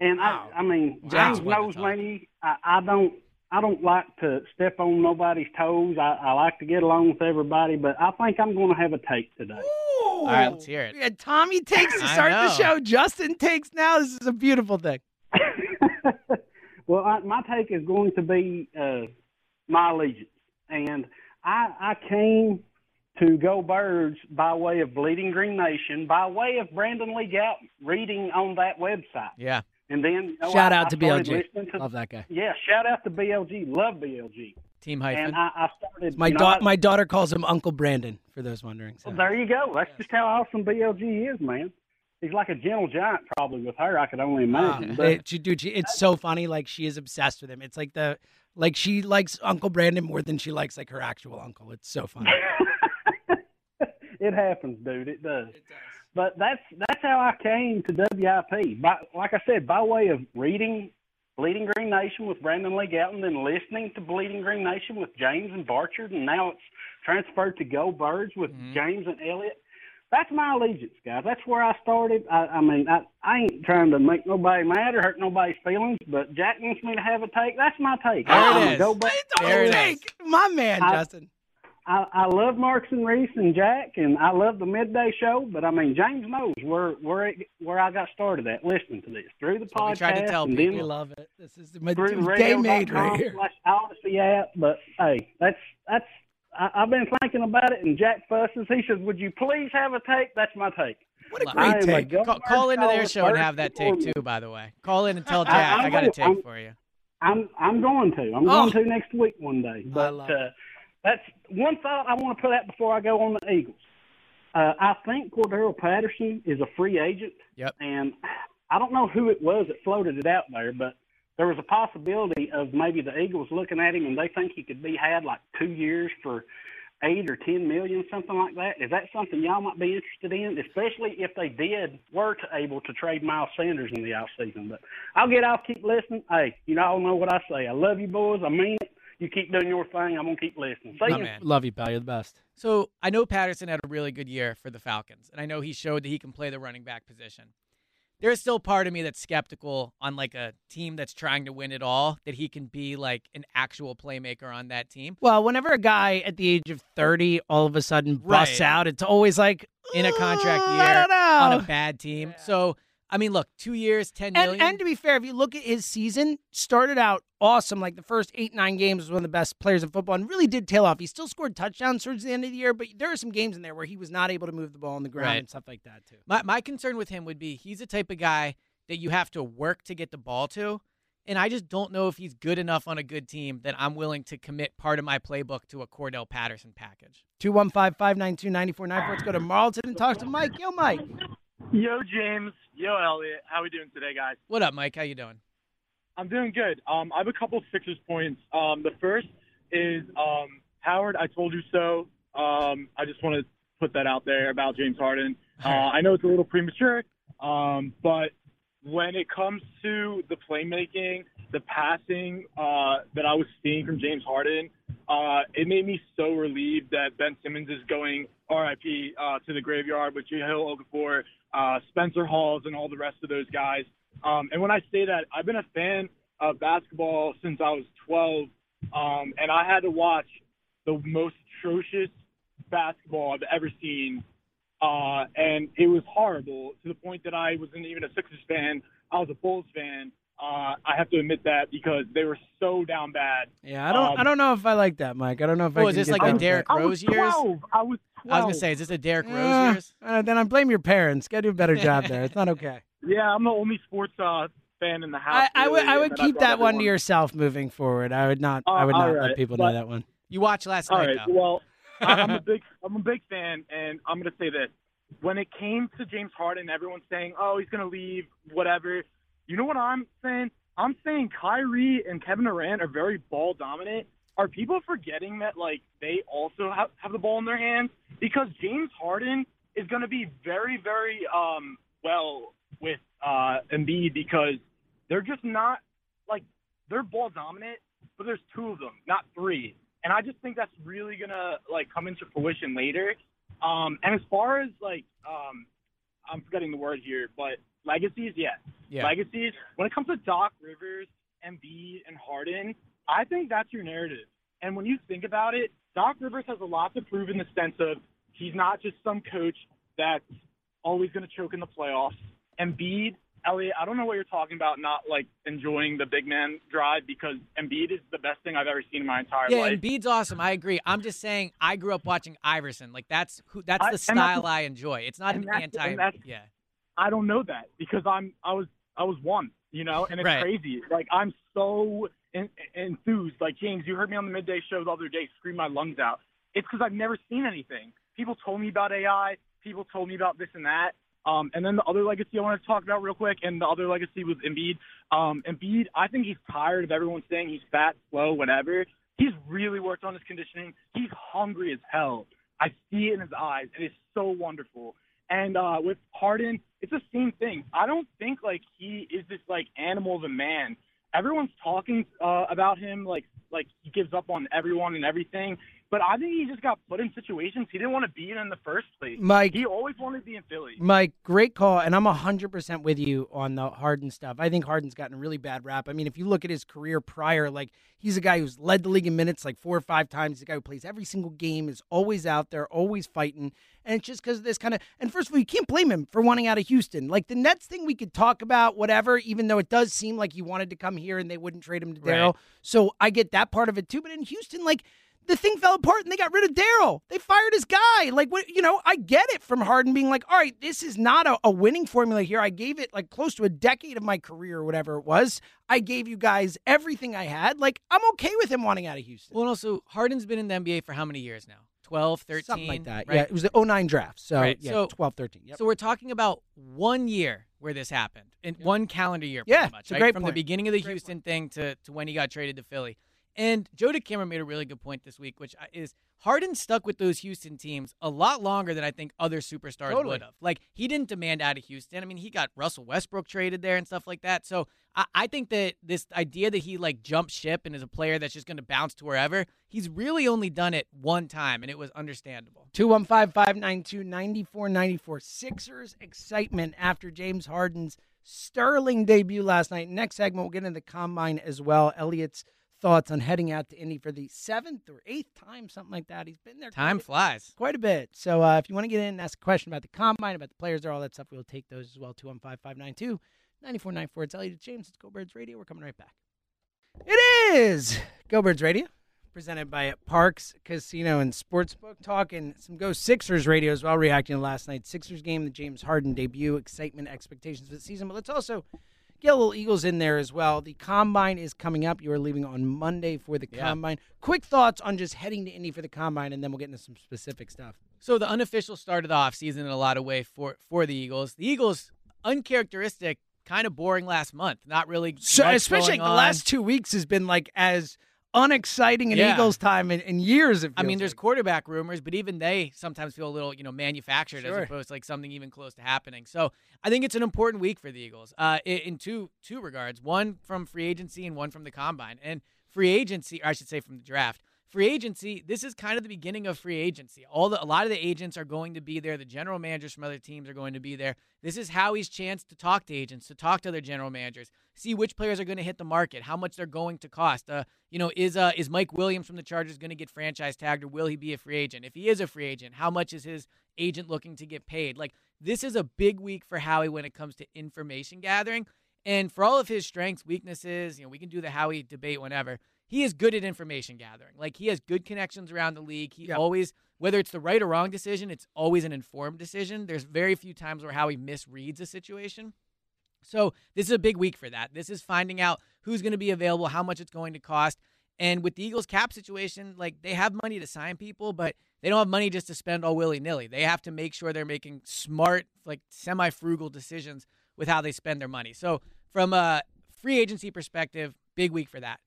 And Wow. I, I mean, James knows me. I, I don't, I don't like to step on nobody's toes. I, I like to get along with everybody, but I think I'm going to have a take today. All right, let's hear it. We had Tommy takes to start the show. Justin takes now. This is a beautiful thing. well, I, my take is going to be uh, my allegiance, and I, I came to go birds by way of Bleeding Green Nation, by way of Brandon Lee Gowton, reading on that website, Yeah. And then you Shout I- out to BLG. to- Love that guy. Yeah, shout out to BLG. Love BLG. Team hyphen. And I, I started. My you know, I- my daughter calls him Uncle Brandon. For those wondering. So. Well, there you go. That's just how awesome BLG is, man. He's like a gentle giant, probably with her. I could only ah, imagine. but she- dude, she, it's so funny. Like she is obsessed with him. It's like the like she likes Uncle Brandon more than she likes like her actual uncle. It's so funny. it happens, dude. It does. But that's that's how I came to WIP. By, like I said, by way of reading Bleeding Green Nation with Brandon Lee Gowton, then listening to Bleeding Green Nation with James and Barchard, and now it's transferred to Go Birds with Mhm. James and Elliott. That's my allegiance, guys. That's where I started. I, I mean, I, I ain't trying to make nobody mad or hurt nobody's feelings, but Jack wants me to have a take. That's my take. There it I'm a is. Go Birds. There it is. Take my man, I- Justin. I, I love Marks and Reese and Jack, and I love the midday show. But I mean, James knows where where it, where I got started at listening to this through the That's what we podcast tried to tell and people. We then love it. This is my through the day radio made right here. slash Odyssey app. But hey, that's that's I, I've been thinking about it, and Jack fusses. He says, "Would you please have a take?" That's my take. What a I great am a take. Call, call into their show and have that take too. By the way, call in and tell Jack I'm I got a gonna- take I'm- for you. I'm I'm going to. I'm Oh. going to next week one day. But love uh, that's one thought I want to put out before I go on the Eagles. Uh, I think Cordarrelle Patterson is a free agent. Yep. And I don't know who it was that floated it out there, but there was a possibility of maybe the Eagles looking at him and they think he could be had like two years for eight or ten million, something like that. Is that something y'all might be interested in, especially if they did were to able to trade Miles Sanders in the off season? But I'll get off, keep listening. Hey, you all know what I say. I love you boys. I mean it. You keep doing your thing. I'm gonna keep listening. See My you. man. Love you, pal. You're the best. So I know Patterson had a really good year for the Falcons, and I know he showed that he can play the running back position. there's still part of me that's skeptical on like a team that's trying to win it all that he can be like an actual playmaker on that team. Well, whenever a guy at the age of 30 all of a sudden busts Right. out, it's always like In a contract "Uh, year I don't know. on a bad team. So, I mean, look, two years, ten and, million. and to be fair, if you look at his season, started out awesome. Like the first eight, nine games was one of the best players in football and really did tail off. He still scored touchdowns towards the end of the year, but there are some games in there where he was not able to move the ball on the ground Right. and stuff like that, too. My my concern with him would be he's the type of guy that you have to work to get the ball to. And I just don't know if he's good enough on a good team that I'm willing to commit part of my playbook to a Cordarrelle Patterson package. 215 592 9494. Let's go to Marlton and talk to Mike. Yo, Mike. Yo, James. Yo, Elliot. How we doing today, guys? What up, Mike? How you doing? I'm doing good. Um, I have a couple Sixers points. Um, the first is um, Howard. I told you so. Um, I just want to put that out there about James Harden. Uh, I know it's a little premature, um, but when it comes to the playmaking, the passing uh, that I was seeing from James Harden, uh, it made me so relieved that Ben Simmons is going RIP uh, to the graveyard with Jahlil Okafor, uh, Spencer Hawes, and all the rest of those guys. Um, and when I say that, I've been a fan of basketball since I was 12, um, and I had to watch the most atrocious basketball I've ever seen, uh, and it was horrible to the point that I wasn't even a Sixers fan. I was a Bulls fan. Uh, I have to admit that because they were so down bad. Yeah, I don't. Um, I don't know if I like that, Mike. I don't know if I. Oh, is this like the with Derrick that. I was years? 12. I was 12. I was gonna say, is this a Derrick Rose Yeah, years? uh, then I blame your parents. Got to do a better job there. It's not okay. Yeah, I'm the only sports uh, fan in the house. I, I would. I would and I keep brought that one to yourself moving forward. I would not. Uh, I would not right, let people but- know that one. You watched last All night, right. Well, I'm a big I'm a big fan, and I'm going to say this: when it came to James Harden, everyone's saying, "Oh, he's going to leave," whatever. You know what I'm saying? I'm saying Kyrie and Kevin Durant are very ball dominant. Are people forgetting that like they also have, have the ball in their hands? Because James Harden is going to be very, very um, well with uh, Embiid because they're just not like they're ball dominant, but there's two of them, not three. And I just think that's really gonna like come into fruition later. Um, and as far as like, um, I'm forgetting the word here, but legacies, yes, Yeah. legacies. When it comes to Doc Rivers, Embiid, and Harden, I think that's your narrative. And when you think about it, Doc Rivers has a lot to prove in the sense of he's not just some coach that's always going to choke in the playoffs. Embiid, Elliot, I don't know what you're talking about, not like enjoying the big man drive because Embiid is the best thing I've ever seen in my entire Yeah, life. Yeah, Embiid's awesome. I agree. I'm just saying I grew up watching Iverson. Like that's who that's I- the and that's- style I enjoy. It's not an anti yeah. I don't know that because I'm I was I was one, you know, and it's Right. crazy. Like I'm so in, enthused. Like James, you heard me on the midday show the other day scream my lungs out. It's because I've never seen anything. People told me about AI. People told me about this and that. Um, and then the other legacy I want to talk about real quick, and the other legacy was Embiid. Um, Embiid, I think he's tired of everyone saying he's fat, slow, whatever. He's really worked on his conditioning. He's hungry as hell. I see it in his eyes. It is so wonderful. And uh, with Harden, it's the same thing. I don't think like he is this like animal of a man. Everyone's talking uh, about him like like he gives up on everyone and everything. But I think he just got put in situations he didn't want to be in in the first place. Mike, He always wanted to be in Philly. Mike, great call, and I'm 100% with you on the Harden stuff. I think Harden's gotten a really bad rap. I mean, if you look at his career prior, like he's a guy who's led the league in minutes like four or five times. He's a guy who plays every single game, is always out there, always fighting, and it's just because of this kind of. And first of all, you can't blame him for wanting out of Houston. Like the Nets thing, we could talk about whatever, even though it does seem like he wanted to come here and they wouldn't trade him to Right. Daryl. So I get that part of it too. But in Houston, like the thing fell apart and they got rid of Daryl. They fired his guy. Like what you know, I get it from Harden being like, all right, this is not a, a winning formula here. I gave it like close to a decade of my career or whatever it was. I gave you guys everything I had. Like, I'm okay with him wanting out of Houston. Well, and also Harden's been in the NBA for how many years now? 12, 13, Something like that. Right? Yeah, it was the 09 draft. So, Right. yeah, So- 12, 13. Yep. So we're talking about one year where this happened, in one calendar year, Yeah, much, right? From point. the beginning of the Houston thing to, to when he got traded to Philly. And Joe DeCamara made a really good point this week, which uh, is Harden stuck with those Houston teams a lot longer than I think other superstars Totally. would have. Like he didn't demand out of Houston. I mean, he got Russell Westbrook traded there and stuff like that. So I, I think that this idea that he like jumped ship and is a player that's just going to bounce to wherever, he's really only done it one time, and it was understandable. 215 592 9494. Sixers excitement after James Harden's sterling debut last night. Next segment, we'll get into the combine as well. Elliot's thoughts on heading out to Indy for the seventh or eighth time, something like that. He's been there Time quite, flies. quite a bit. So uh, if you want to get in and ask a question about the combine, about the players, or all that stuff, we'll take those as well. 215 592 9494. It's Elliot James. It's Go Birds Radio. We're coming right back. It is Go Birds Radio, presented by Parx Casino and Sportsbook. Talking some Go Sixers radio as well, reacting to last night's Sixers game, the James Harden debut, excitement, expectations for the season. But let's also get a little Eagles in there as well. The combine is coming up. You are leaving on Monday for the Yeah. combine. Quick thoughts on just heading to Indy for the combine, and then we'll get into some specific stuff. So the unofficial start of the offseason in a lot of way for for the Eagles. The Eagles uncharacteristic, kind of boring last month. Not really So, especially like the last two weeks has been like as unexciting in Yeah. Eagles time in, in years. I mean, there's like. quarterback rumors, but even they sometimes feel a little, you know, manufactured Sure. as opposed to like something even close to happening. So I think it's an important week for the Eagles, uh, in, in two two regards: one from free agency and one from the combine. And free agency, or I should say, from the draft. Free agency. This is kind of the beginning of free agency. All the a lot of the agents are going to be there. The general managers from other teams are going to be there. This is Howie's chance to talk to agents, to talk to their general managers, see which players are going to hit the market, how much they're going to cost. Uh, you know, is uh, is Mike Williams from the Chargers going to get franchise tagged, or will he be a free agent? If he is a free agent, how much is his agent looking to get paid? Like this is a big week for Howie when it comes to information gathering, and for all of his strengths, weaknesses, you know, we can do the Howie debate whenever. He is good at information gathering. Like he has good connections around the league. He always, whether it's the right or wrong decision, it's always an informed decision. There's very few times where Howie misreads a situation. So this is a big week for that. This is finding out who's going to be available, how much it's going to cost. And with the Eagles cap situation, like they have money to sign people, but they don't have money just to spend all willy nilly. They have to make sure they're making smart, like semi frugal decisions with how they spend their money. So from a free agency perspective, big week for that.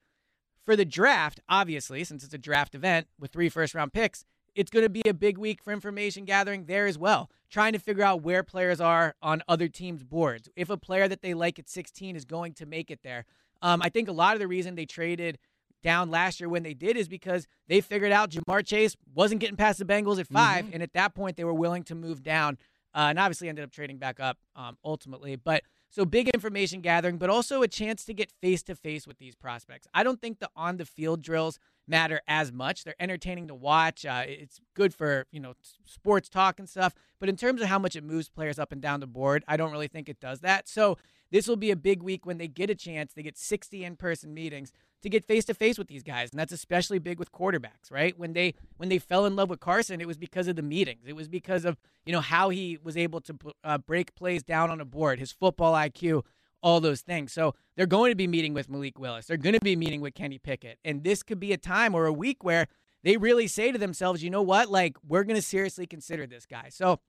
For the draft, obviously, since it's a draft event with three first round picks, it's going to be a big week for information gathering there as well. Trying to figure out where players are on other teams' boards. If a player that they like at 16 is going to make it there. Um, I think a lot of the reason they traded down last year when they did is because they figured out Ja'Marr Chase wasn't getting past the Bengals at 5 and at that point they were willing to move down, uh, and obviously ended up trading back up um, ultimately. But so big information gathering, but also a chance to get face to face with these prospects. I don't think the on the field drills matter as much. They're entertaining to watch. Uh, it's good for you know sports talk and stuff. But in terms of how much it moves players up and down the board, I don't really think it does that. So this will be a big week when they get a chance. They get 60 in person meetings to get face to face with these guys, and that's especially big with quarterbacks, right? When they when they fell in love with Carson, it was because of the meetings. It was because of you know how he was able to uh, break plays down on a board, his football IQ, all those things. So they're going to be meeting with Malik Willis. They're going to be meeting with Kenny Pickett, and this could be a time or a week where they really say to themselves, you know what, like we're going to seriously consider this guy. So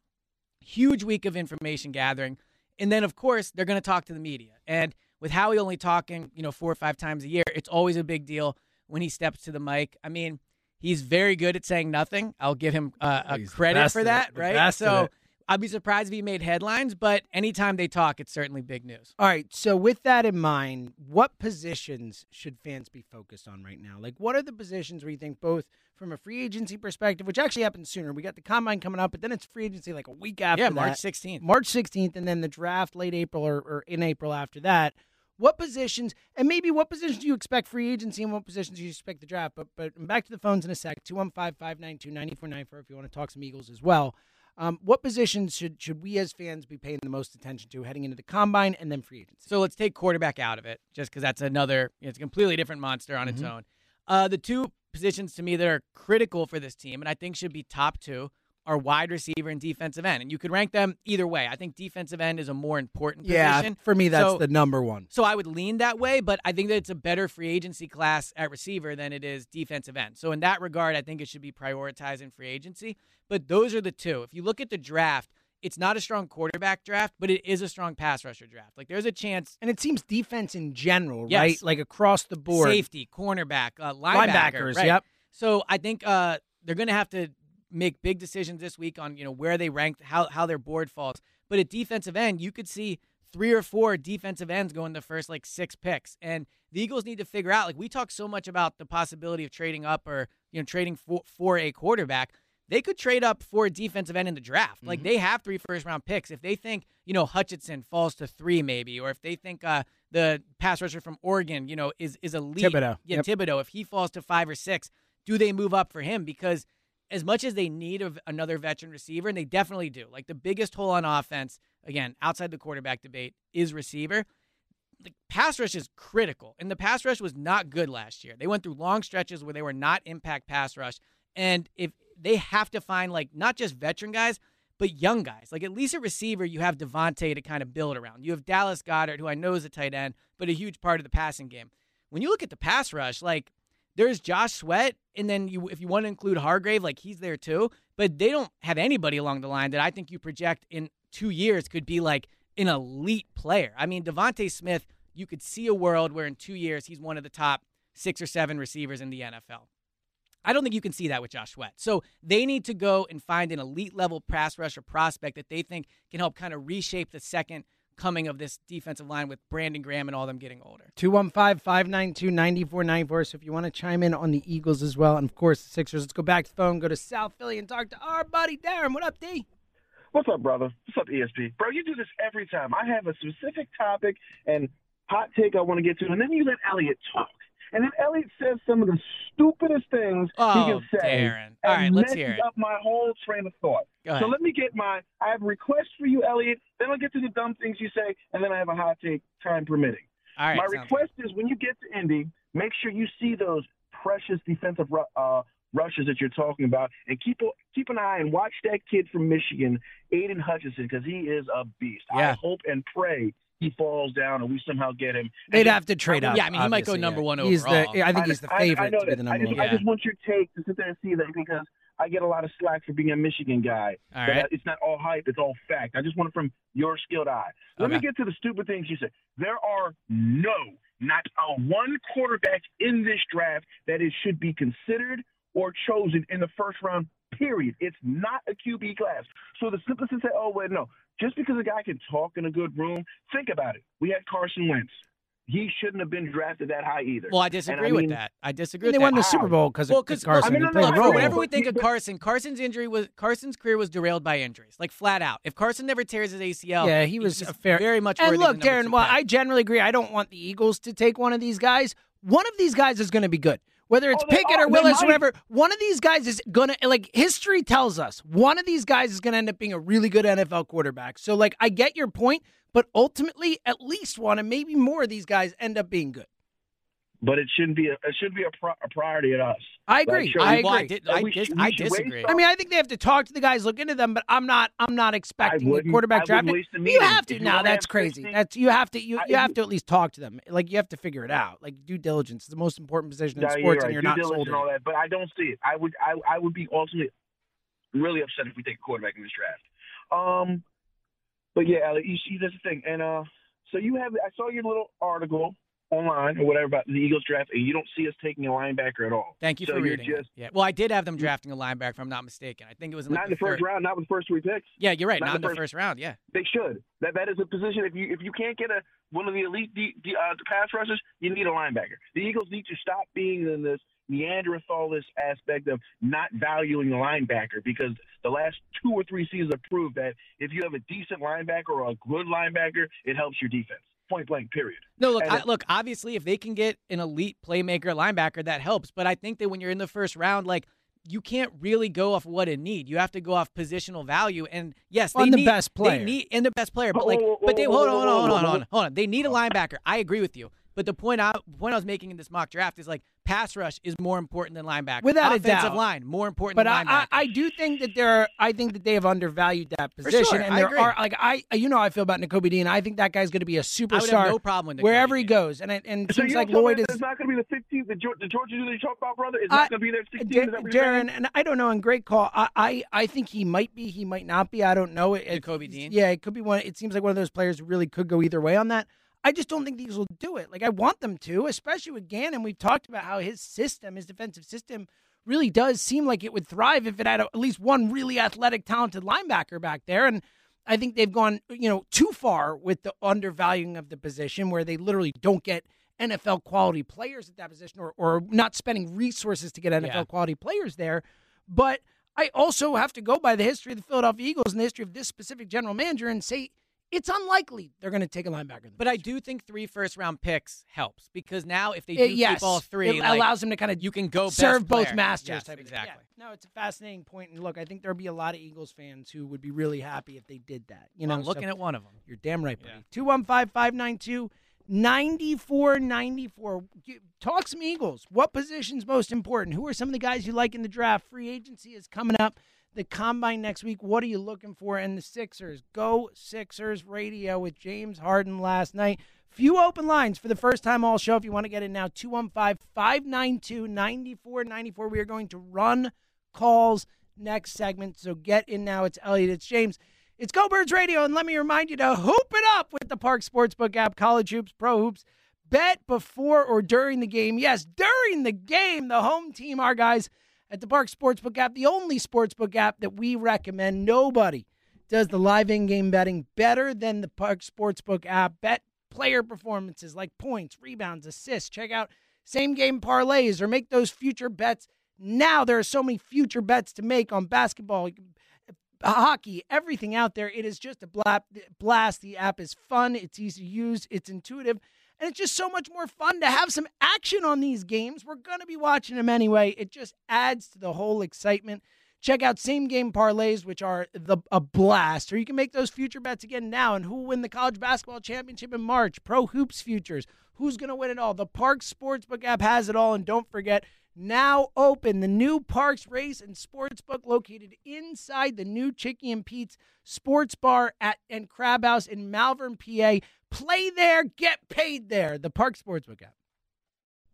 huge week of information gathering. And then, of course, they're going to talk to the media. And with Howie only talking, you know, four or five times a year, it's always a big deal when he steps to the mic. I mean, he's very good at saying nothing. I'll give him uh, a He's credit for that, right? So. I'd be surprised if he made headlines, but anytime they talk, it's certainly big news. All right. So with that in mind, what positions should fans be focused on right now? Like, what are the positions where you think both from a free agency perspective, which actually happens sooner? We got the combine coming up, but then it's free agency like a week after yeah, that. March 16th. March 16th, and then the draft late April or, or in April after that. What positions, and maybe what positions do you expect free agency and what positions do you expect the draft? But but back to the phones in a sec 215 592 9494 if you want to talk some Eagles as well. Um, what positions should, should we as fans be paying the most attention to heading into the combine and then free agency? So let's take quarterback out of it, just because that's another, it's a completely different monster on its own. Uh, the two positions to me that are critical for this team, and I think should be top two, are wide receiver and defensive end. And you could rank them either way. I think defensive end is a more important position. for me, that's So- the number one. So I would lean that way, but I think that it's a better free agency class at receiver than it is defensive end. So in that regard, I think it should be prioritized in free agency. But those are the two. If you look at the draft, it's not a strong quarterback draft, but it is a strong pass rusher draft. Like there's a chance. And it seems defense in general, Yes. right? Like across the board. Safety, cornerback, uh, linebacker, Linebackers, right. yep. So I think uh, they're going to have to make big decisions this week on you know where they rank, how how their board falls. But at defensive end, you could see three or four defensive ends going the first like six picks, and the Eagles need to figure out. Like we talk so much about the possibility of trading up or you know trading for for a quarterback. They could trade up for a defensive end in the draft. Like they have three first round picks. If they think you know Hutchinson falls to three, maybe, or if they think uh, the pass rusher from Oregon, you know, is is elite. Thibodeaux. Yeah, Yep. Thibodeaux. If he falls to five or six, do they move up for him? Because as much as they need a, another veteran receiver, and they definitely do, like the biggest hole on offense, again, outside the quarterback debate, is receiver. The pass rush is critical, and the pass rush was not good last year. They went through long stretches where they were not impact pass rush, and if they have to find like not just veteran guys, but young guys, like at least a receiver, you have DeVonta to kind of build around. You have Dallas Goedert, who I know is a tight end, but a huge part of the passing game. When you look at the pass rush, like there's Josh Sweat, and then you if you want to include Hargrave, like he's there too. But they don't have anybody along the line that I think you project in two years could be like an elite player. I mean, DeVonta Smith, you could see a world where in two years he's one of the top six or seven receivers in the NFL. I don't think you can see that with Josh Sweat. So they need to go and find an elite level pass rusher prospect that they think can help kind of reshape the second coming of this defensive line with Brandon Graham and all them getting older. 215 592 9494. So if you want to chime in on the Eagles as well, and of course the Sixers, let's go back to the phone, go to South Philly, and talk to our buddy Darren. What up, D? What's up, brother? What's up, ESP? Bro, you do this every time. I have a specific topic and hot take I want to get to, and then you let Elliot talk. And then Elliot says some of the stupidest things Oh, he can say. Darren. All right, let's hear it. up my whole train of thought. So let me get my. I have a request for you, Elliot. Then I'll get to the dumb things you say, and then I have a hot take, time permitting. All right, my request is when you get to Indy, make sure you see those precious defensive uh, rushes that you're talking about, and keep keep an eye and watch that kid from Michigan, Aidan Hutchinson, because he is a beast. Yeah. I hope and pray he falls down and we somehow get him. They'd And have to trade up. Yeah, I mean, he might go number yeah. one He's overall. The, I think he's the favorite I, know to be the I number just, one. I just want your take to sit there and see that because I get a lot of slack for being a Michigan guy. All right. it's not all hype; it's all fact. I just want it from your skilled eye. Let me get to the stupid things you said. There are no, not a one quarterback in this draft that it should be considered or chosen in the first round. Period. It's not a QB class. So the simplest to say, oh wait, no. Just because a guy can talk in a good room, think about it. We had Carson Wentz. He shouldn't have been drafted that high either. Well, I And disagree I with mean, that. I disagree with that. They with won that. the Super Bowl because Well, of 'cause- Carson. I mean, he no, played no, a I- Look, whatever we think of Carson, Carson's injury was Carson's career was derailed by injuries, like flat out. If Carson never tears his ACL, Yeah, he was he's a fair. very much. And look, of the number Darren. two Well. I generally agree. I don't want the Eagles to take one of these guys. One of these guys is going to be good. Whether it's Oh, Pickett are. or Willis, might. whatever, one of these guys is gonna like history tells us one of these guys is gonna end up being a really good NFL quarterback. So like I get your point, but ultimately at least one and maybe more of these guys end up being good. But it shouldn't be a it should be a, pri- a priority at us. I Like, agree. sure, I we- well, I, agree. did, I, dis- should- I disagree. I mean, I think they have to talk to the guys, look into them, but I'm not. I'm not expecting the quarterback draft. wouldn't waste a You have to. If you No, that's crazy. 60 That's you have to. You, I- you have to at least talk to them. Like you have to figure it out. Like due diligence is the most important position in Yeah, sports, you're and right. you're Due not sold. and all that, but I don't see it. I would I, I would be ultimately really upset if we take a quarterback in this draft. Um, but yeah, Alec, you see that's the thing, and uh, so you have I saw your little article online or whatever about the Eagles draft, and you don't see us taking a linebacker at all. Thank you so for reading. Just, Yeah. Well, I did have them drafting a linebacker, if I'm not mistaken. I think it was in like not in the first third. round, not with the first three picks. Yeah, you're right. Not Not, the in the first- first round. Yeah. They should. That that is a position. If you if you can't get a one of the elite uh, pass rushers, you need a linebacker. The Eagles need to stop being in this Neanderthalist aspect of not valuing the linebacker because the last two or three seasons have proved that if you have a decent linebacker or a good linebacker, it helps your defense. Point blank. Period. No, look, I, it- look. Obviously, if they can get an elite playmaker linebacker, that helps. But I think that when you're in the first round, like you can't really go off what it need. You have to go off positional value. And yes, they On the need, best player. They need and the best player. But Whoa, like, whoa, but they whoa, hold on, whoa, hold on, whoa, hold on, whoa. hold on, hold on. They need a linebacker. I agree with you. But the point I point I was making in this mock draft is like pass rush is more important than linebacker. Without a Offensive doubt. line more important But than I. I, I do think that there. are, I think that they have undervalued that position, sure, and I there agree. are like I. You know how I feel about Nakobe Dean. I think that guy's going to be a superstar. no problem with Nakobe wherever he goes, and it, and it So seems like don't tell me Lloyd that is. It's not going to be the 15th. The, Geor- the Georgia that you talk about, brother. It's I- not going to be there 16th. Da- Is that what you're saying? Darren, and I don't know. And great call. I, I, I think he might be. He might not be. I don't know. It, it- Dean? Yeah, it could be one. It seems like one of those players who really could go either way on that. I just don't think the Eagles will do it. Like I want them to, especially with Gannon. We've talked about how his system, his defensive system, really does seem like it would thrive if it had at least one really athletic, talented linebacker back there. And I think they've gone, you know, too far with the undervaluing of the position, where they literally don't get NFL quality players at that position, or or not spending resources to get NFL Yeah. quality players there. But I also have to go by the history of the Philadelphia Eagles and the history of this specific general manager and say it's unlikely they're going to take a linebacker. in the But I do think three first round picks helps because now if they do Uh, yes, keep all three, it like, allows them to kind of you can go best serve both player. masters. Yes, type of exactly. Yeah. No, it's a fascinating point. And look, I think there'll be a lot of Eagles fans who would be really happy if they did that. You know, I'm looking so- at one of them. You're damn right, buddy. Yeah. 215 592 9494. Talk some Eagles. What position's most important? Who are some of the guys you like in the draft? Free agency is coming up. The combine next week. What are you looking for? And the Sixers. Go Sixers radio with James Harden last night. Few open lines for the first time all show. If you want to get in now, 215 592 9494. We are going to run calls next segment. So get in now. It's Elliot. It's James. It's Go Birds Radio, and let me remind you to hoop it up with the Parx Sportsbook app, college hoops, pro hoops. Bet before or during the game. Yes, during the game, the home team, our guys at the Parx Sportsbook app, the only sportsbook app that we recommend. Nobody does the live in game betting better than the Parx Sportsbook app. Bet player performances like points, rebounds, assists. Check out same game parlays or make those future bets now. There are so many future bets to make on basketball, hockey, everything out there. It is just a blast. The app is fun, it's easy to use, it's intuitive, and it's just so much more fun to have some action on these games. We're going to be watching them anyway. It just adds to the whole excitement. Check out same game parlays, which are the a blast. Or you can make those future bets again now. And who will win the college basketball championship in March? Pro hoops futures. Who's going to win it all? The Parx Sportsbook app has it all. And don't forget, now open the new Parx Race and Sportsbook located inside the new Chicky and Pete's Sports Bar at and Crab House in Malvern, PA. Play there, get paid there. The Parx Sportsbook app.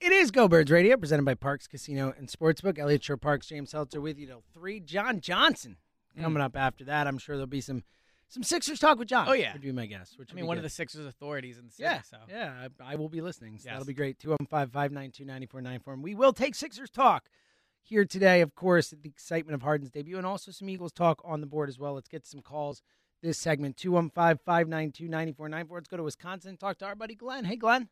It is Go Birds Radio, presented by Parx Casino and Sportsbook. Elliot Shorr-Parks, James Seltzer with you till three. John Johnson coming hmm. up after that. I'm sure there'll be some some Sixers talk with John. Oh, yeah. would be my guess. Which I mean, one good. of the Sixers authorities in the city. Yeah, So yeah, I, I will be listening. So Yes. that'll be great. 215 592 9494. And we will take Sixers talk here today, of course, at the excitement of Harden's debut, and also some Eagles talk on the board as well. Let's get some calls this segment 215 592 9494. Let's go to Wisconsin and talk to our buddy Glenn. Hey, Glenn.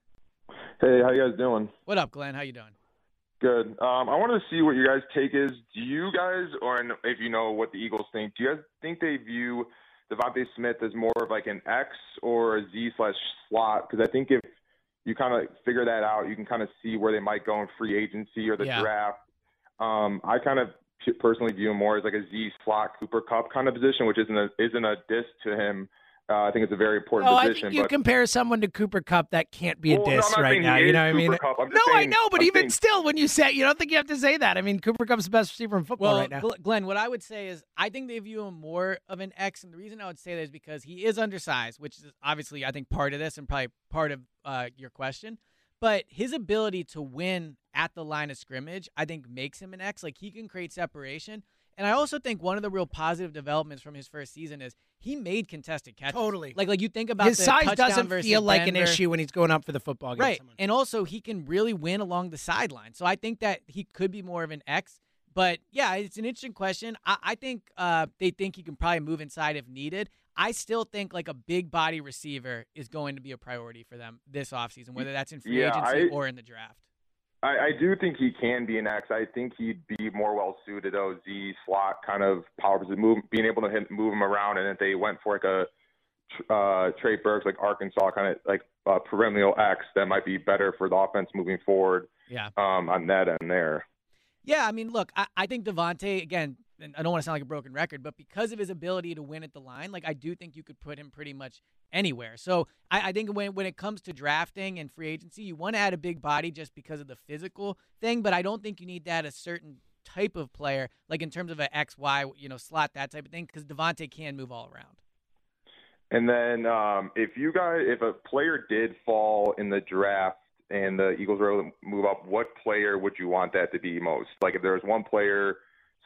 Hey, how you guys doing? what up, Glenn? How you doing? Good. Um, I wanted to see what your guys' take is. Do you guys, or if you know what the Eagles think, do you guys think they view DeVonta Smith as more of like an X or a Z slash slot? Because I think if you kind of figure that out, you can kind of see where they might go in free agency or the Yeah. draft. Um, I kind of personally view him more as like a Z slot Cooper Kupp kind of position, which isn't a isn't a diss to him. Uh, I think it's a very important Oh, I position. think you but compare someone to Cooper Kupp that can't be a Well, diss I'm right now. You know what I mean? Cooper Kupp. I'm no, just I know, but I'm even saying- still, when you say, you don't think you have to say that. I mean, Cooper Kupp's the best receiver in football Well, right now. Glenn, what I would say is I think they view him more of an X, and the reason I would say that is because he is undersized, which is obviously I think part of this and probably part of uh, your question. But his ability to win at the line of scrimmage, I think, makes him an X. Like he can create separation, and I also think one of the real positive developments from his first season is he made contested catches. Totally. Like like you think about His the size doesn't feel like an issue when he's going up for the football. against Right. someone. And also, he can really win along the sideline. So I think that he could be more of an X. But yeah, it's an interesting question. I, I think uh, they think he can probably move inside if needed. I still think like a big body receiver is going to be a priority for them this offseason, whether that's in free Yeah, agency I- or in the draft. I, I do think he can be an X. I think he'd be more well suited to Z slot kind of power position, move, being able to hit, move him around. And if they went for like a uh, Trey Burks, like Arkansas, kind of like a perennial X, that might be better for the offense moving forward Yeah. um, on that end there. Yeah, I mean, look, I, I think DeVonta, again, and I don't want to sound like a broken record, but because of his ability to win at the line, like I do think you could put him pretty much anywhere. So I, I think when when it comes to drafting and free agency, you want to add a big body just because of the physical thing, but I don't think you need add a certain type of player, like in terms of an X, Y, you know, slot, that type of thing, because DeVonta can move all around. And then um, if you guys, if a player did fall in the draft and the Eagles were able to move up, what player would you want that to be most? Like if there was one player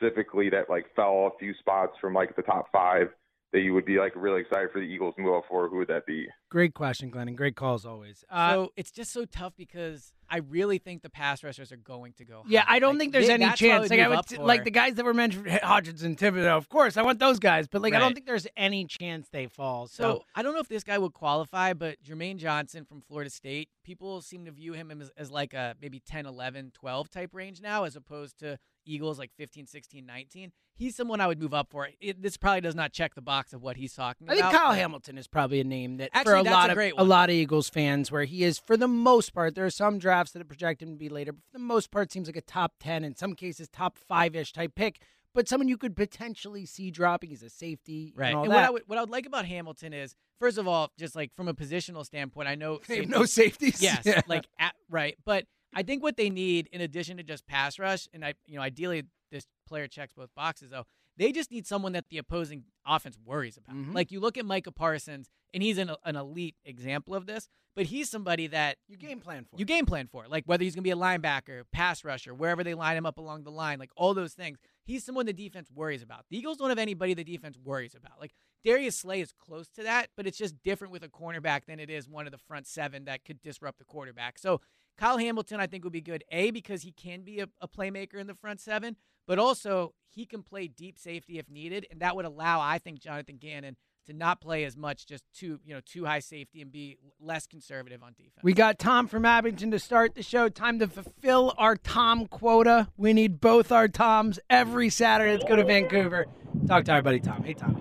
specifically that like fell a few spots from like the top five that you would be like really excited for the Eagles to move up for, who would that be? Great question, Glenn, and great call as always. Uh, so it's just so tough because I really think the pass rushers are going to go. yeah. I don't Like, think there's they- any chance. Like, I would, like the guys that were mentioned, Hodgins and Thibodeaux. Of course, I want those guys, but like I don't think there's any chance they fall. So, So I don't know if this guy would qualify, but Jermaine Johnson from Florida State, people seem to view him as, as like a maybe 10, 11, 12 type range now, as opposed to Eagles like 15, 16, 19. He's someone I would move up for. It, this probably does not check the box of what he's talking about. I think. Kyle Hamilton is probably a name that Actually, a lot a of great a lot of Eagles fans, where he is for the most part. There are some drafts that project him to be later, but for the most part, seems like a top ten, in some cases top five ish type pick. But someone you could potentially see dropping. He's a safety, Right. And, all And what I would what I would like about Hamilton is, first of all, just like from a positional standpoint, I know have no safeties. Yes, Yeah. like at, right. But I think what they need, in addition to just pass rush, and I, you know, ideally this player checks both boxes though. They just need someone that the opposing offense worries about. Mhm. Like you look at Micah Parsons, and he's an, an elite example of this. But he's somebody that you game plan for. you game plan for, like whether he's going to be a linebacker, pass rusher, wherever they line him up along the line, like all those things. He's someone the defense worries about. The Eagles don't have anybody the defense worries about. Like Darius Slay is close to that, but it's just different with a cornerback than it is one of the front seven that could disrupt the quarterback. So Kyle Hamilton, I think, would be good. A because he can be a, a playmaker in the front seven, but also he can play deep safety if needed, and that would allow, I think, Jonathan Gannon to not play as much, just too you know too high safety and be less conservative on defense. We got Tom from Abington to start the show. Time to fulfill our Tom quota. We need both our Toms every Saturday. Let's go to Vancouver. Talk to our buddy Tom. Hey, Tommy.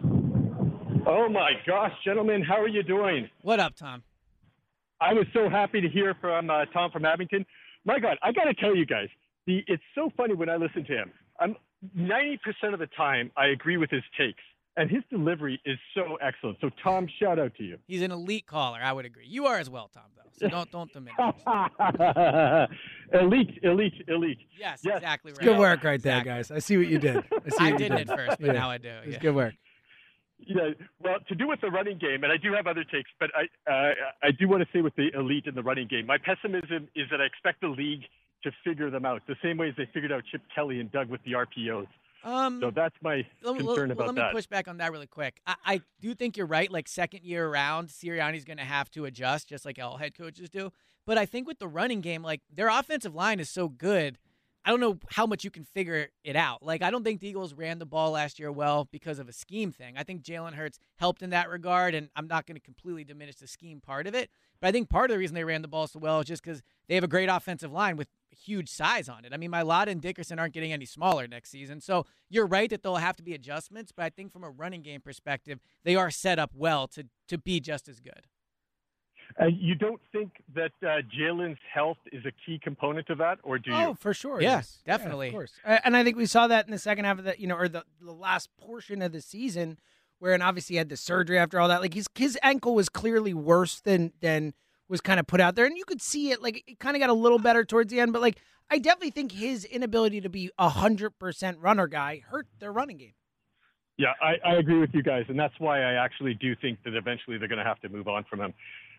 Oh my gosh, gentlemen, how are you doing? What up, Tom? I was so happy to hear from uh, Tom from Abington. My God, I got to tell you guys, the it's so funny when I listen to him. I'm 90% of the time I agree with his takes, and his delivery is so excellent. So Tom, shout out to you. He's an elite caller. I would agree. You are as well, Tom. Though, so don't don't diminish. elite, elite, elite. Yes, Yes. exactly right. Good work right there, Exactly. guys. I see what you did. I, see I what didn't did. at first, but Yeah. now I do. It was yeah. good work. Yeah, well, to do with the running game, and I do have other takes, but I uh, I do want to say with the elite in the running game, my pessimism is that I expect the league to figure them out the same way as they figured out Chip Kelly and Doug with the RPOs. Um, So that's my concern about that. let me that. push back on that really quick. I, I do think you're right. Like second year around, Sirianni's going to have to adjust, just like all head coaches do. But I think with the running game, like their offensive line is so good. I don't know how much you can figure it out. Like I don't think the Eagles ran the ball last year well because of a scheme thing. I think Jalen Hurts helped in that regard, and I'm not going to completely diminish the scheme part of it. But I think part of the reason they ran the ball so well is just because they have a great offensive line with huge size on it. I mean, Mailata and Dickerson aren't getting any smaller next season. So you're right that there'll have to be adjustments, but I think from a running game perspective, they are set up well to to be just as good. Uh, you don't think that uh, Jalen's health is a key component of that, or do you? Oh, for sure. Yes, Yeah, definitely. of course. And I think we saw that in the second half of the, you know, or the, the last portion of the season, where and obviously he had the surgery after all that. Like his his ankle was clearly worse than than was kind of put out there, and you could see it. Like it kind of got a little better towards the end, but like I definitely think his inability to be a hundred percent runner guy hurt their running game. Yeah, I, I agree with you guys, and that's why I actually do think that eventually they're going to have to move on from him.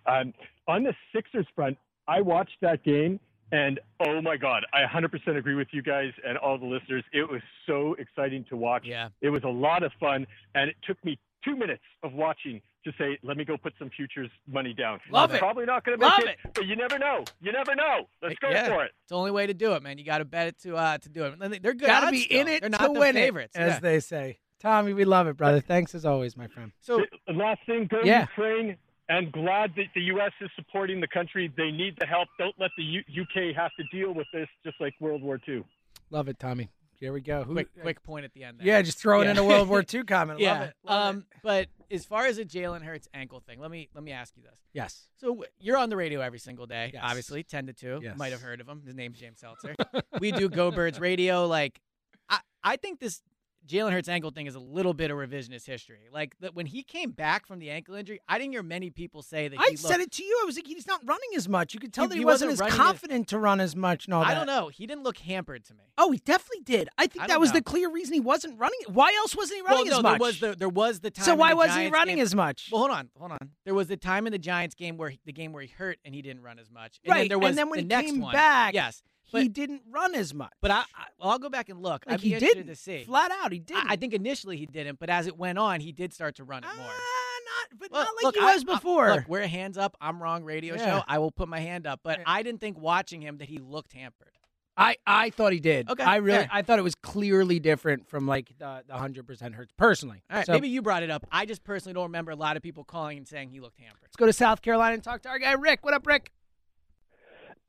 Um, on the Sixers front, I watched that game, and oh my God, I 100% agree with you guys and all the listeners. It was so exciting to watch. Yeah. It was a lot of fun, and it took me two minutes of watching to say, let me go put some futures money down. Love I'm it. Probably not going to make Love it, but you never know. You never know. Let's go yeah, for it. It's the only way to do it, man. You got to bet it to uh to do it. They're good. Got to be still. in it They're to the win favorites, it, as yeah. they say. Tommy, we love it, brother. Thanks as always, my friend. So The last thing, go Yeah. Ukraine. And glad that the U.S. is supporting the country. They need the help. Don't let the U- UK have to deal with this, just like World War II. Love it, Tommy. Here we go. Who, quick quick point at the end. There. Yeah, just throwing Yeah. in a World War II comment. yeah. Love it. Love um, but as far as a Jalen Hurts ankle thing, let me let me ask you this. Yes. So you're on the radio every single day, Yes. obviously, ten to two. Yes. Might have heard of him. His name's James Seltzer. we do Go Birds Radio. Like, I I think this Jalen Hurts ankle thing is a little bit of revisionist history. Like the, when he came back from the ankle injury, I didn't hear many people say that. I said it to you. I was like, he's not running as much. You could tell He- that he he, wasn't, wasn't as running as- confident to run as much. All I don't know. He didn't look hampered to me. Oh, he definitely did. I think I that was know. the clear reason he wasn't running. Why else wasn't he running well, no, as much? there was the there was the time. so why wasn't he running game- as much? Well, hold on, hold on. There was the time in the Giants game where he, the game where he hurt and he didn't run as much. And right. Then there was and then when the he next came one. back, yes, he didn't run as much. But I, I well, I'll go back and look. Like, I'd he didn't. to see. Flat out, he didn't. I, I think initially he didn't, but as it went on, he did start to run it more. Ah, not, but Well, not like look, he was I- before. look, we're hands up. I'm wrong. Radio Yeah. show. I will put my hand up, but I didn't think watching him that he looked hampered. I, I thought he did. Okay, I really fair. I thought it was clearly different from like the the hundred percent hurts personally. All right, So maybe you brought it up. I just personally don't remember a lot of people calling and saying he looked hampered. let's go to South Carolina and talk to our guy Rick. What up, Rick?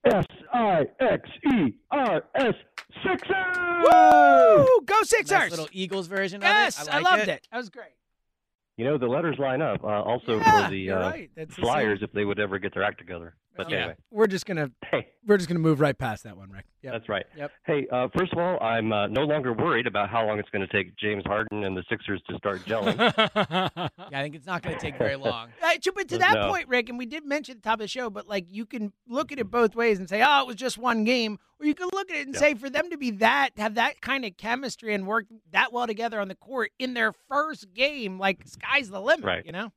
S I X E R S Sixers. Woo! Go Sixers! Nice little Eagles version yes, of it. I, like loved it. it. That was great. You know, the letters line up uh, also Yeah, for the uh, right. That's the Flyers if they would ever get their act together. But Yeah. anyway, We're just gonna Hey. we're just gonna move right past that one, Rick. Yep. that's right. Yep. Hey, uh, first of all, I'm uh, no longer worried about how long it's going to take James Harden and the Sixers to start gelling. Yeah, I think it's not going to take very long. Uh, to- but to that No. point, Rick, and we did mention at the top of the show, but like you can look at it both ways and say, "Oh, it was just one game," or you can look at it and Yeah. say, for them to be that, have that kind of chemistry and work that well together on the court in their first game, like sky's the limit, Right. you know?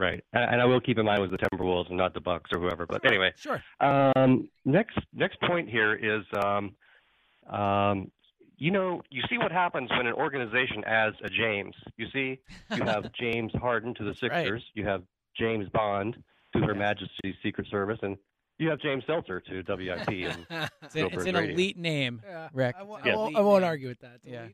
Right. And, and I will keep in mind it was the Timberwolves and not the Bucks or whoever. But anyway, Sure. Um, next next point here is, um, um, you know, you see what happens when an organization adds a James. You see, you have James Harden to the right. Sixers, you have James Bond to Her Majesty's Secret Service, and you have James Seltzer to WIP. And It's, a- it's an elite name, Rick. I, won't- I won't, I won't argue with that. It's a Yeah.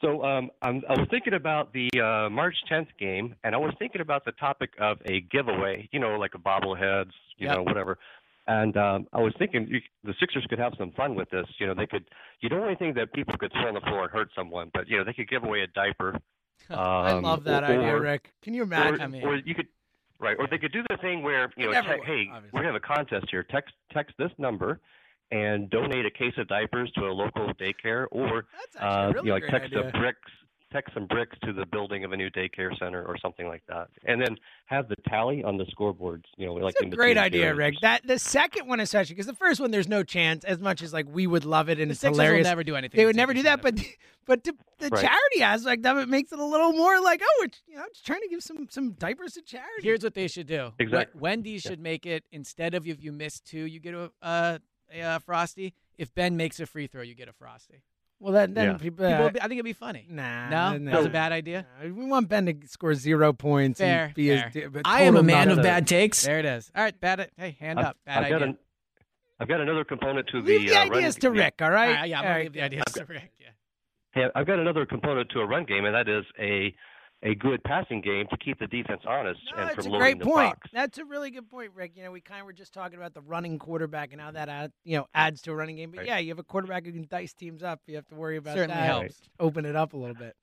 So um, I'm, I was thinking about the uh, March 10th game, and I was thinking about the topic of a giveaway. You know, like a bobbleheads, you Yep. know, whatever. And um, I was thinking you, the Sixers could have some fun with this. You know, they could. You don't really think that people could throw on the floor and hurt someone, but you know, they could give away a diaper. I um, love that or, idea, Rick. Can you Or, imagine? I mean- or you could, right? Or they could do the thing where you know, te- hey, obviously. we're gonna have a contest here. Text text this number. And donate a case of diapers to a local daycare, or That's uh, really you know, like text idea. some bricks, text some bricks to the building of a new daycare center or something like that, and then have the tally on the scoreboards. You know, like a in great idea, periods. Rick. That the second one especially because the first one there's no chance. As much as like we would love it and The it's Sixers will hilarious, never do anything They would never do that, but but the, the Right. charity aspect of it makes it a little more like oh, we're you know just trying to give some some diapers to charity. Here's what they should do. Exactly. Wen- Wendy's should make it instead of if you miss two, you get a, uh, a uh, frosty. If Ben makes a free throw, you get a frosty. well, then then Yeah. people, People uh, would be- I think it'd be funny. nah, No, no, that was a bad idea. No, We want Ben to score zero points Fair, and be fair. his. I am a man of bad takes. There it is. All right, bad. Hey, hand I've, up. Bad I've got idea. an, I've got another component to Leave the, the uh, ideas run, to Rick. All All right. right, yeah, I'm All leave the ideas to Rick. Yeah. Hey, I've got another component to a run game, and that is a a good passing game to keep the defense honest No, and it's from a loading great the point. box. That's a really good point, Rick. You know, we kind of were just talking about the running quarterback and how that add, you know adds to a running game. But Right. yeah, you have a quarterback who can dice teams up. You have to worry about Certainly that. helps. Open it up a little bit.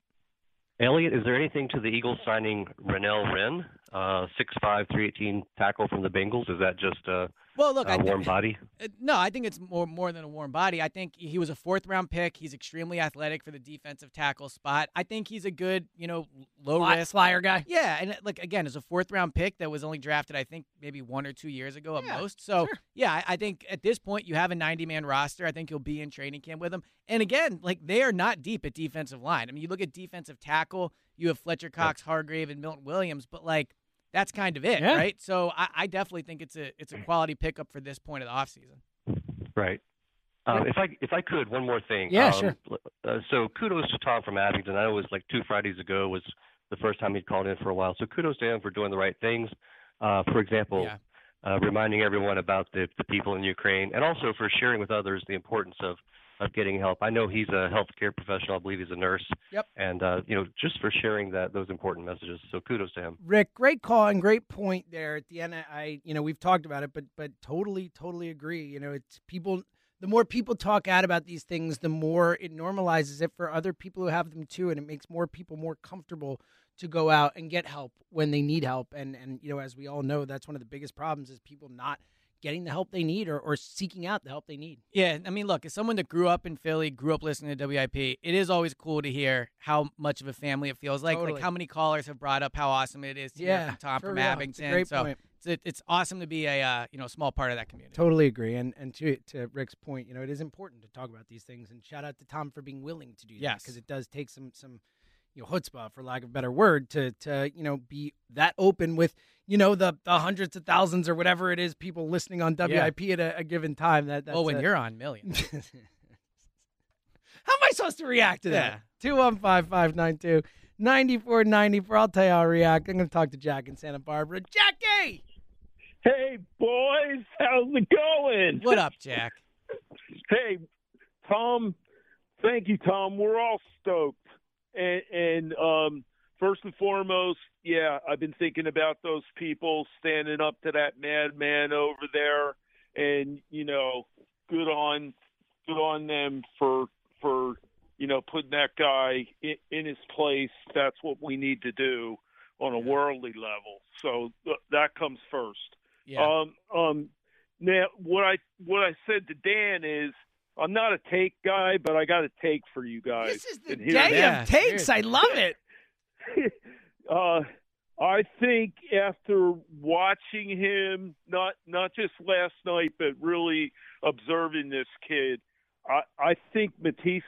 Elliot, is there anything to the Eagles signing Renell Wren, uh, 6'5", 318 tackle from the Bengals? Is that just a, Well, look, a I warm body? Uh, No, I think it's more more than a warm body. I think he was a fourth round pick. He's extremely athletic for the defensive tackle spot. I think he's a good, you know, low Fly- risk. flyer guy. Yeah, and uh, like again, as a fourth round pick that was only drafted, I think maybe one or two years ago at Yeah, most. So sure. yeah, I, I think at this point you have a 90 man roster. I think you'll be in training camp with him. And again, like they are not deep at defensive line. I mean, you look at defensive tackle, you have Fletcher Cox, Hargrave, and Milton Williams, but like that's kind of it, Yeah. right? So I, I definitely think it's a it's a quality pickup for this point of the offseason. Right. Um, if I if I could, one more thing. Yeah, um, sure. Uh, so kudos to Tom from Abington. I know it was like two Fridays ago was the first time he'd called in for a while. So kudos to him for doing the right things. Uh, for example, Yeah. uh, reminding everyone about the, the people in Ukraine, and also for sharing with others the importance of of getting help. I know he's a healthcare professional. I believe he's a nurse. Yep. And uh, you know, just for sharing that those important messages. So kudos to him. Rick, great call and great point there at the end. I, you know, we've talked about it, but but totally, totally agree. You know, it's people. The more people talk out about these things, the more it normalizes it for other people who have them too, and it makes more people more comfortable to go out and get help when they need help. And and you know, as we all know, that's one of the biggest problems is people not getting the help they need or, or seeking out the help they need. Yeah, I mean, look, as someone that grew up in Philly, grew up listening to WIP, it is always cool to hear how much of a family it feels like. Totally. Like how many callers have brought up how awesome it is to hear Yeah, from Tom from real. It's a Abington. great so point. It's, it's awesome to be a uh, you know small part of that community. Totally agree. And and to to Rick's point, you know, it is important to talk about these things. And shout out to Tom for being willing to do that because it does take some some you know chutzpah, for lack of a better word, to to you know be that open with you know the the hundreds of thousands or whatever it is people listening on WIP at a, a given time. That that's well, when a- you're on millions, How am I supposed to react to that? 215 592 9494. I'll tell you how I react. I'm going to talk to Jack in Santa Barbara. Jackie! Hey, boys, how's it going? what up, Jack? Hey, Tom, thank you, Tom. We're all stoked. And, and um, first and foremost, yeah, I've been thinking about those people standing up to that madman over there, and you know, good on, good on them for for you know putting that guy in, in his place. That's what we need to do on a worldly level. So th- that comes first. Yeah. Um, um, now, what I what I said to Dan is, I'm not a take guy, but I got a take for you guys. This is the And here's- day of takes. I love it. uh, I think after watching him, not not just last night, but really observing this kid, I, I think Matisse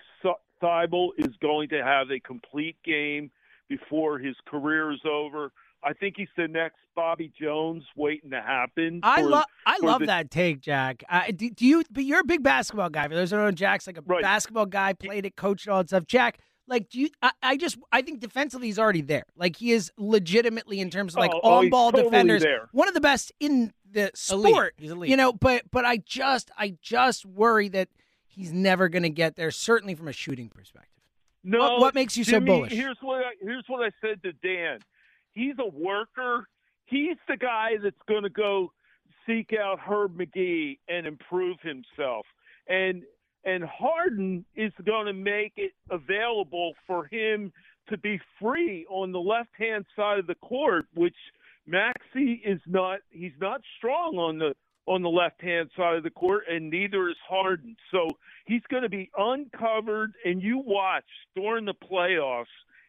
Thybulle is going to have a complete game before his career is over. I think he's the next Bobby Jones waiting to happen. I love I love the- that take, Jack. Uh, do, do you? But you're a big basketball guy. For those who don't know, Jack's like a basketball guy. Played it, coached all that stuff. Jack, like, do you? I, I just I think defensively he's already there. Like he is legitimately in terms of like Oh, oh, on-ball totally defenders, there. one of the best in the Elite. sport. He's elite. You know, but but I just I just worry that he's never going to get there. Certainly from a shooting perspective. No, What- what makes you so bullish? Here's what I, here's what I said to Dan. He's a worker. He's the guy that's going to go seek out Herb McGee and improve himself. And and Harden is going to make it available for him to be free on the left hand side of the court, which Maxey is not. He's not strong on the on the left hand side of the court, and neither is Harden. So he's going to be uncovered, and you watch during the playoffs.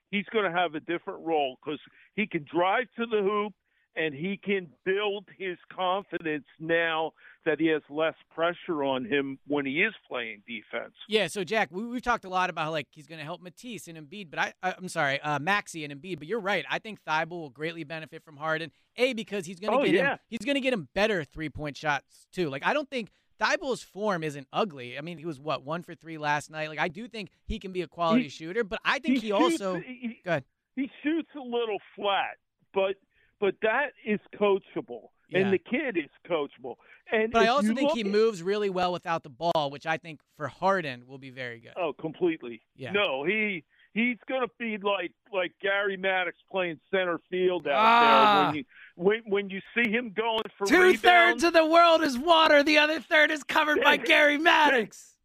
He's going to have a different role because he can drive to the hoop and he can build his confidence now that he has less pressure on him when he is playing defense. Yeah, so Jack, we, we've talked a lot about how like he's going to help Matisse and Embiid, but I, I'm sorry, uh, Maxey and Embiid. But you're right. I think Thibault will greatly benefit from Harden. A because he's going to Oh, get yeah. him he's going to get him better three point shots too. Like I don't think Thibault's form isn't ugly. I mean, he was what one for three last night. Like I do think he can be a quality He- shooter, but I think he, shoots- also he, go ahead. he shoots a little flat, but but that is coachable, Yeah. and the kid is coachable. And But I also think he at- moves really well without the ball, which I think for Harden will be very good. Oh, completely. Yeah. No, he he's going to be like like Gary Maddox playing center field out Ah. there when you when when you see him going for Two rebounds. thirds of the world is water. The other third is covered by Gary Maddox.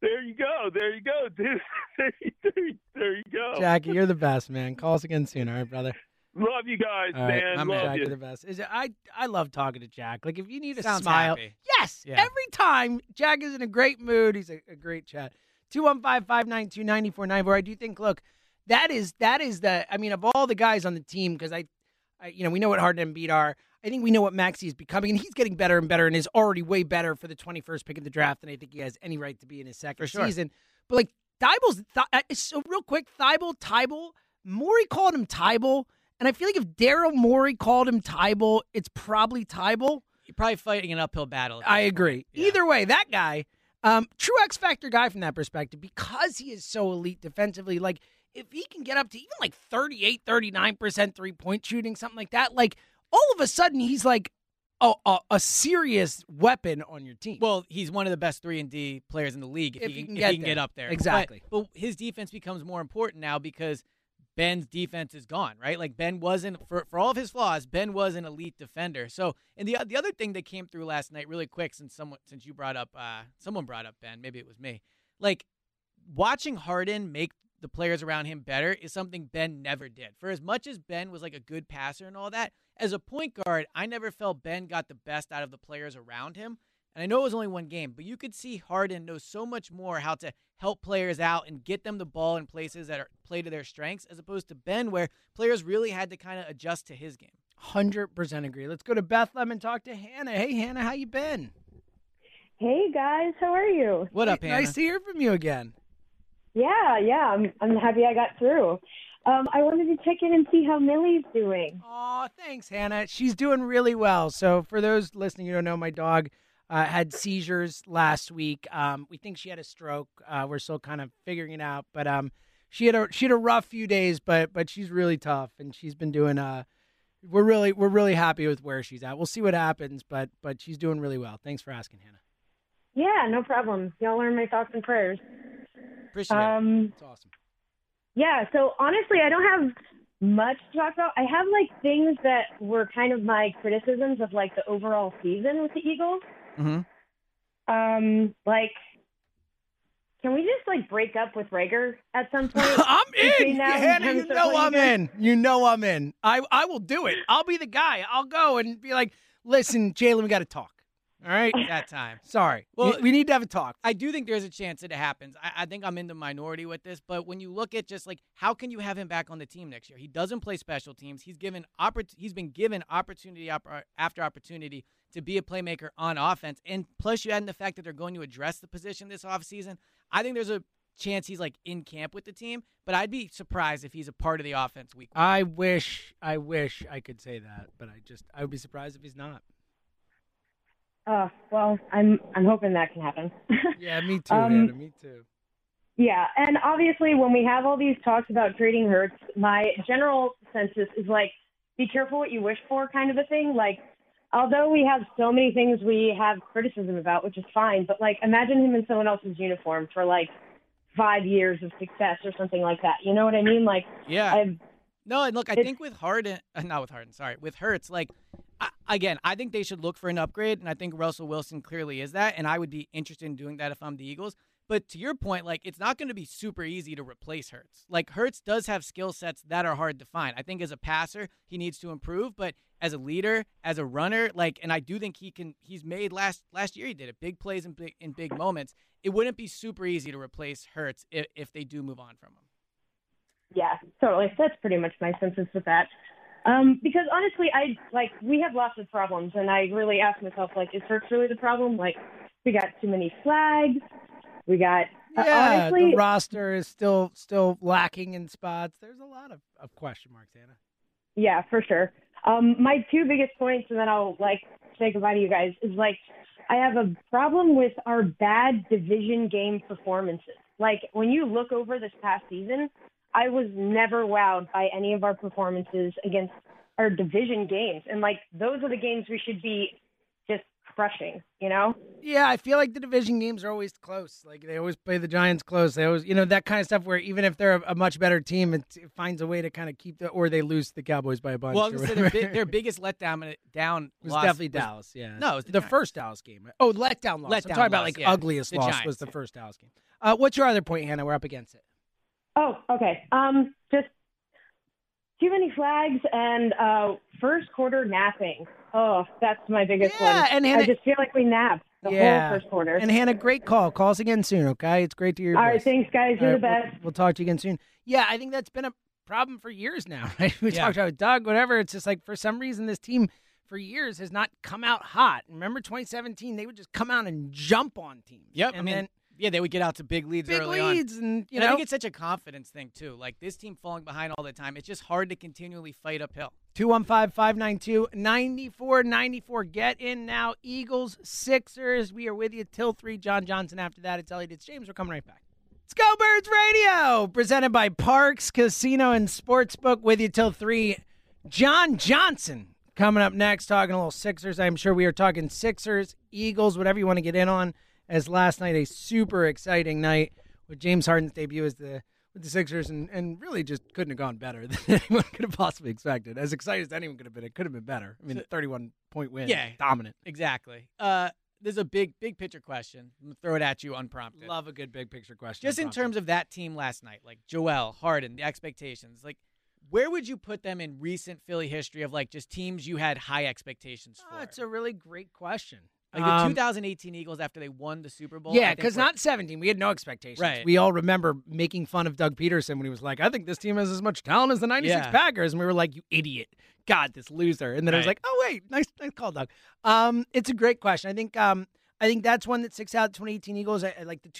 There you go. There you go, dude. there, you- there you go. Jackie, you're the best, man. Call us again soon, all right, brother. Love you guys, All right, man. I'm Love Jack, you. you're the best. Is it, I I love talking to Jack. Like if you need a Sounds smile, happy. yes, Yeah. every time Jack is in a great mood. He's a, a great chat. 215-592-9494. I do think. Look, that is that is the. I mean, of all the guys on the team, because I, I, you know, we know what Harden and Embiid are. I think we know what Maxey is becoming, and he's getting better and better, and is already way better for the 21st pick of the draft than I think he has any right to be in his second sure. season. But like Thibault's, Th- uh, so real quick, Thibault, Thibault, Morey called him Tybal, and I feel like if Daryl Morey called him Tybal, it's probably Tybal. You're probably fighting an uphill battle. I agree. Yeah. Either way, that guy, um, true X Factor guy from that perspective, because he is so elite defensively, like if he can get up to even like 38, 39% three point shooting, something like that, like all of a sudden he's like a, a, a serious weapon on your team. Well, he's one of the best three and D players in the league if, If he he can, can if get he can get up there. Exactly. But, but his defense becomes more important now because Ben's defense is gone, right? Like Ben wasn't for for all of his flaws, Ben was an elite defender. So, and the the other thing that came through last night, really quick, since someone since you brought up uh, someone brought up Ben, maybe it was me, like watching Harden make the players around him better is something Ben never did. For as much as Ben was like a good passer and all that, as a point guard, I never felt Ben got the best out of the players around him. And I know it was only one game, but you could see Harden knows so much more how to help players out and get them the ball in places that are play to their strengths, as opposed to Ben, where players really had to kind of adjust to his game. Hundred percent agree. Let's go to Bethlehem and talk to Hannah. Hey, Hannah, how you been? Hey guys, how are you? What up, Hey, Hannah? Nice to hear from you again. Yeah, yeah, I'm I'm happy I got through. Um, I wanted to check in and see how Millie's doing. Aw, thanks, Hannah. She's doing really well. So, for those listening, you don't know, my dog uh, had seizures last week. Um, we think she had a stroke. Uh, we're still kind of figuring it out, but um, she had a she had a rough few days, but but she's really tough, and she's been doing. Uh, we're really we're really happy with where she's at. We'll see what happens, but but she's doing really well. Thanks for asking, Hannah. Yeah, no problem. Y'all are my thoughts and prayers. Appreciate Um, It's awesome. Yeah, so honestly, I don't have much to talk about. I have like things that were kind of my criticisms of like the overall season with the Eagles. Mm-hmm. Um, like, can we just like break up with Reagor at some point? I'm in, Hannah. You know I'm in. You know I'm in. I I will do it. I'll be the guy. I'll go and be like, listen, Jalen, we got to talk. All right. that time. Sorry. Well- we, need to have a talk. I do think there's a chance that it happens. I, I think I'm in the minority with this, but when you look at just like how can you have him back on the team next year? He doesn't play special teams. He's given oppor- He's been given opportunity op- uh, after opportunity to be a playmaker on offense, and plus you add in the fact that they're going to address the position this offseason. I think there's a chance he's like in camp with the team, but I'd be surprised if he's a part of the offense week. I wish, I wish I could say that, but I just, I would be surprised if he's not. Uh, well, I'm I'm hoping that can happen. Yeah, me too, Um, Hannah. Me too. Yeah, and obviously when we have all these talks about trading Hurts, my general census is like, be careful what you wish for, kind of a thing. Like, although we have so many things we have criticism about, which is fine, but like, imagine him in someone else's uniform for like five years of success or something like that. You know what I mean? Like, Yeah. I've, No, and look, I think with Harden, not with Harden, sorry, with Hurts, like Again, I think they should look for an upgrade, and I think Russell Wilson clearly is that, and I would be interested in doing that if I'm the Eagles. But to your point, like it's not going to be super easy to replace Hurts. Like Hurts does have skill sets that are hard to find. I think as a passer, he needs to improve, but as a leader, as a runner, like, and I do think he can. He's made last last year. He did it big plays in big in big moments. It wouldn't be super easy to replace Hurts if, if they do move on from him. yeah, totally. That's pretty much my census with that. Um, because honestly, I like we have lots of problems, and I really ask myself, like, is Hurts really the problem? Like, we got too many flags. We got uh, Yeah, honestly, the roster is still still lacking in spots. There's a lot of, of question marks, Anna. Yeah, for sure. Um, my two biggest points, and then I'll like say goodbye to you guys, is like I have a problem with our bad division game performances. Like when you look over this past season, I was never wowed by any of our performances against our division games, and like those are the games we should be just crushing. You know? Yeah, I feel like the division games are always close. Like they always play the Giants close. They always, you know, that kind of stuff. Where even if they're a, a much better team, it, it finds a way to kind of keep the, or they lose the Cowboys by a bunch. Well, I was gonna say their, big, their biggest letdown down was loss definitely was- Dallas. Yeah, No, it was the, the first Dallas game. Oh, letdown loss. I'm Letdown talking about like yeah. ugliest The loss Giants, was the yeah. first Dallas game. Uh, what's your other point, Hannah? We're up against it. Oh, okay. Um, just too many flags and uh, first quarter napping. Oh, that's my biggest Yeah, one. and Hannah- I just feel like we napped the yeah, whole first quarter. And Hannah, great call. Call us again soon, okay? It's great to hear. Your All right, voice. thanks, guys. You're All the right, we'll- best. We'll, talk to you again soon. Yeah, I think that's been a problem for years now. Right? We Yeah. talked about Doug, whatever. It's just like for some reason this team for years has not come out hot. Remember 2017? They would just come out and jump on teams. Yep. and I mean, then yeah, they would get out to big leads big early on. leads, and you And I think it's such a confidence thing too. Like this team falling behind all the time, it's just hard to continually fight uphill. 215 592 9494. Get in now. Eagles, Sixers. We are with you till 3. John Johnson after that. It's Elliot. It's James. We're coming right back. Let's go, Birds Radio. Presented by Parx Casino and Sportsbook. With you till 3. John Johnson coming up next, talking a little Sixers. I'm sure we are talking Sixers, Eagles, whatever you want to get in on. As last night, a super exciting night with James Harden's debut as the with the Sixers, and, and really just couldn't have gone better than anyone could have possibly expected. As excited as anyone could have been, it could have been better. I mean, So- 31 point win, Yeah. dominant. Exactly. Uh, there's a big, big picture question. I'm gonna throw it at you unprompted. Love a good big picture question. Just in terms of that team last night, like Joel, Harden, the expectations. Like, Where would you put them in recent Philly history of like just teams you had high expectations Oh, for? it's a really great question. Like the Um, 2018 Eagles after they won the Super Bowl. Yeah, because not 17. We had no expectations. Right. We all remember making fun of Doug Pederson when he was like, I think this team has as much talent as the 96 Yeah. Packers. And we were like, you idiot. God, this loser. And then I was like, oh, wait, nice, nice call, Doug. Um, it's a great question. I think um, I think that's one that sticks out 2018 Eagles. I, I like the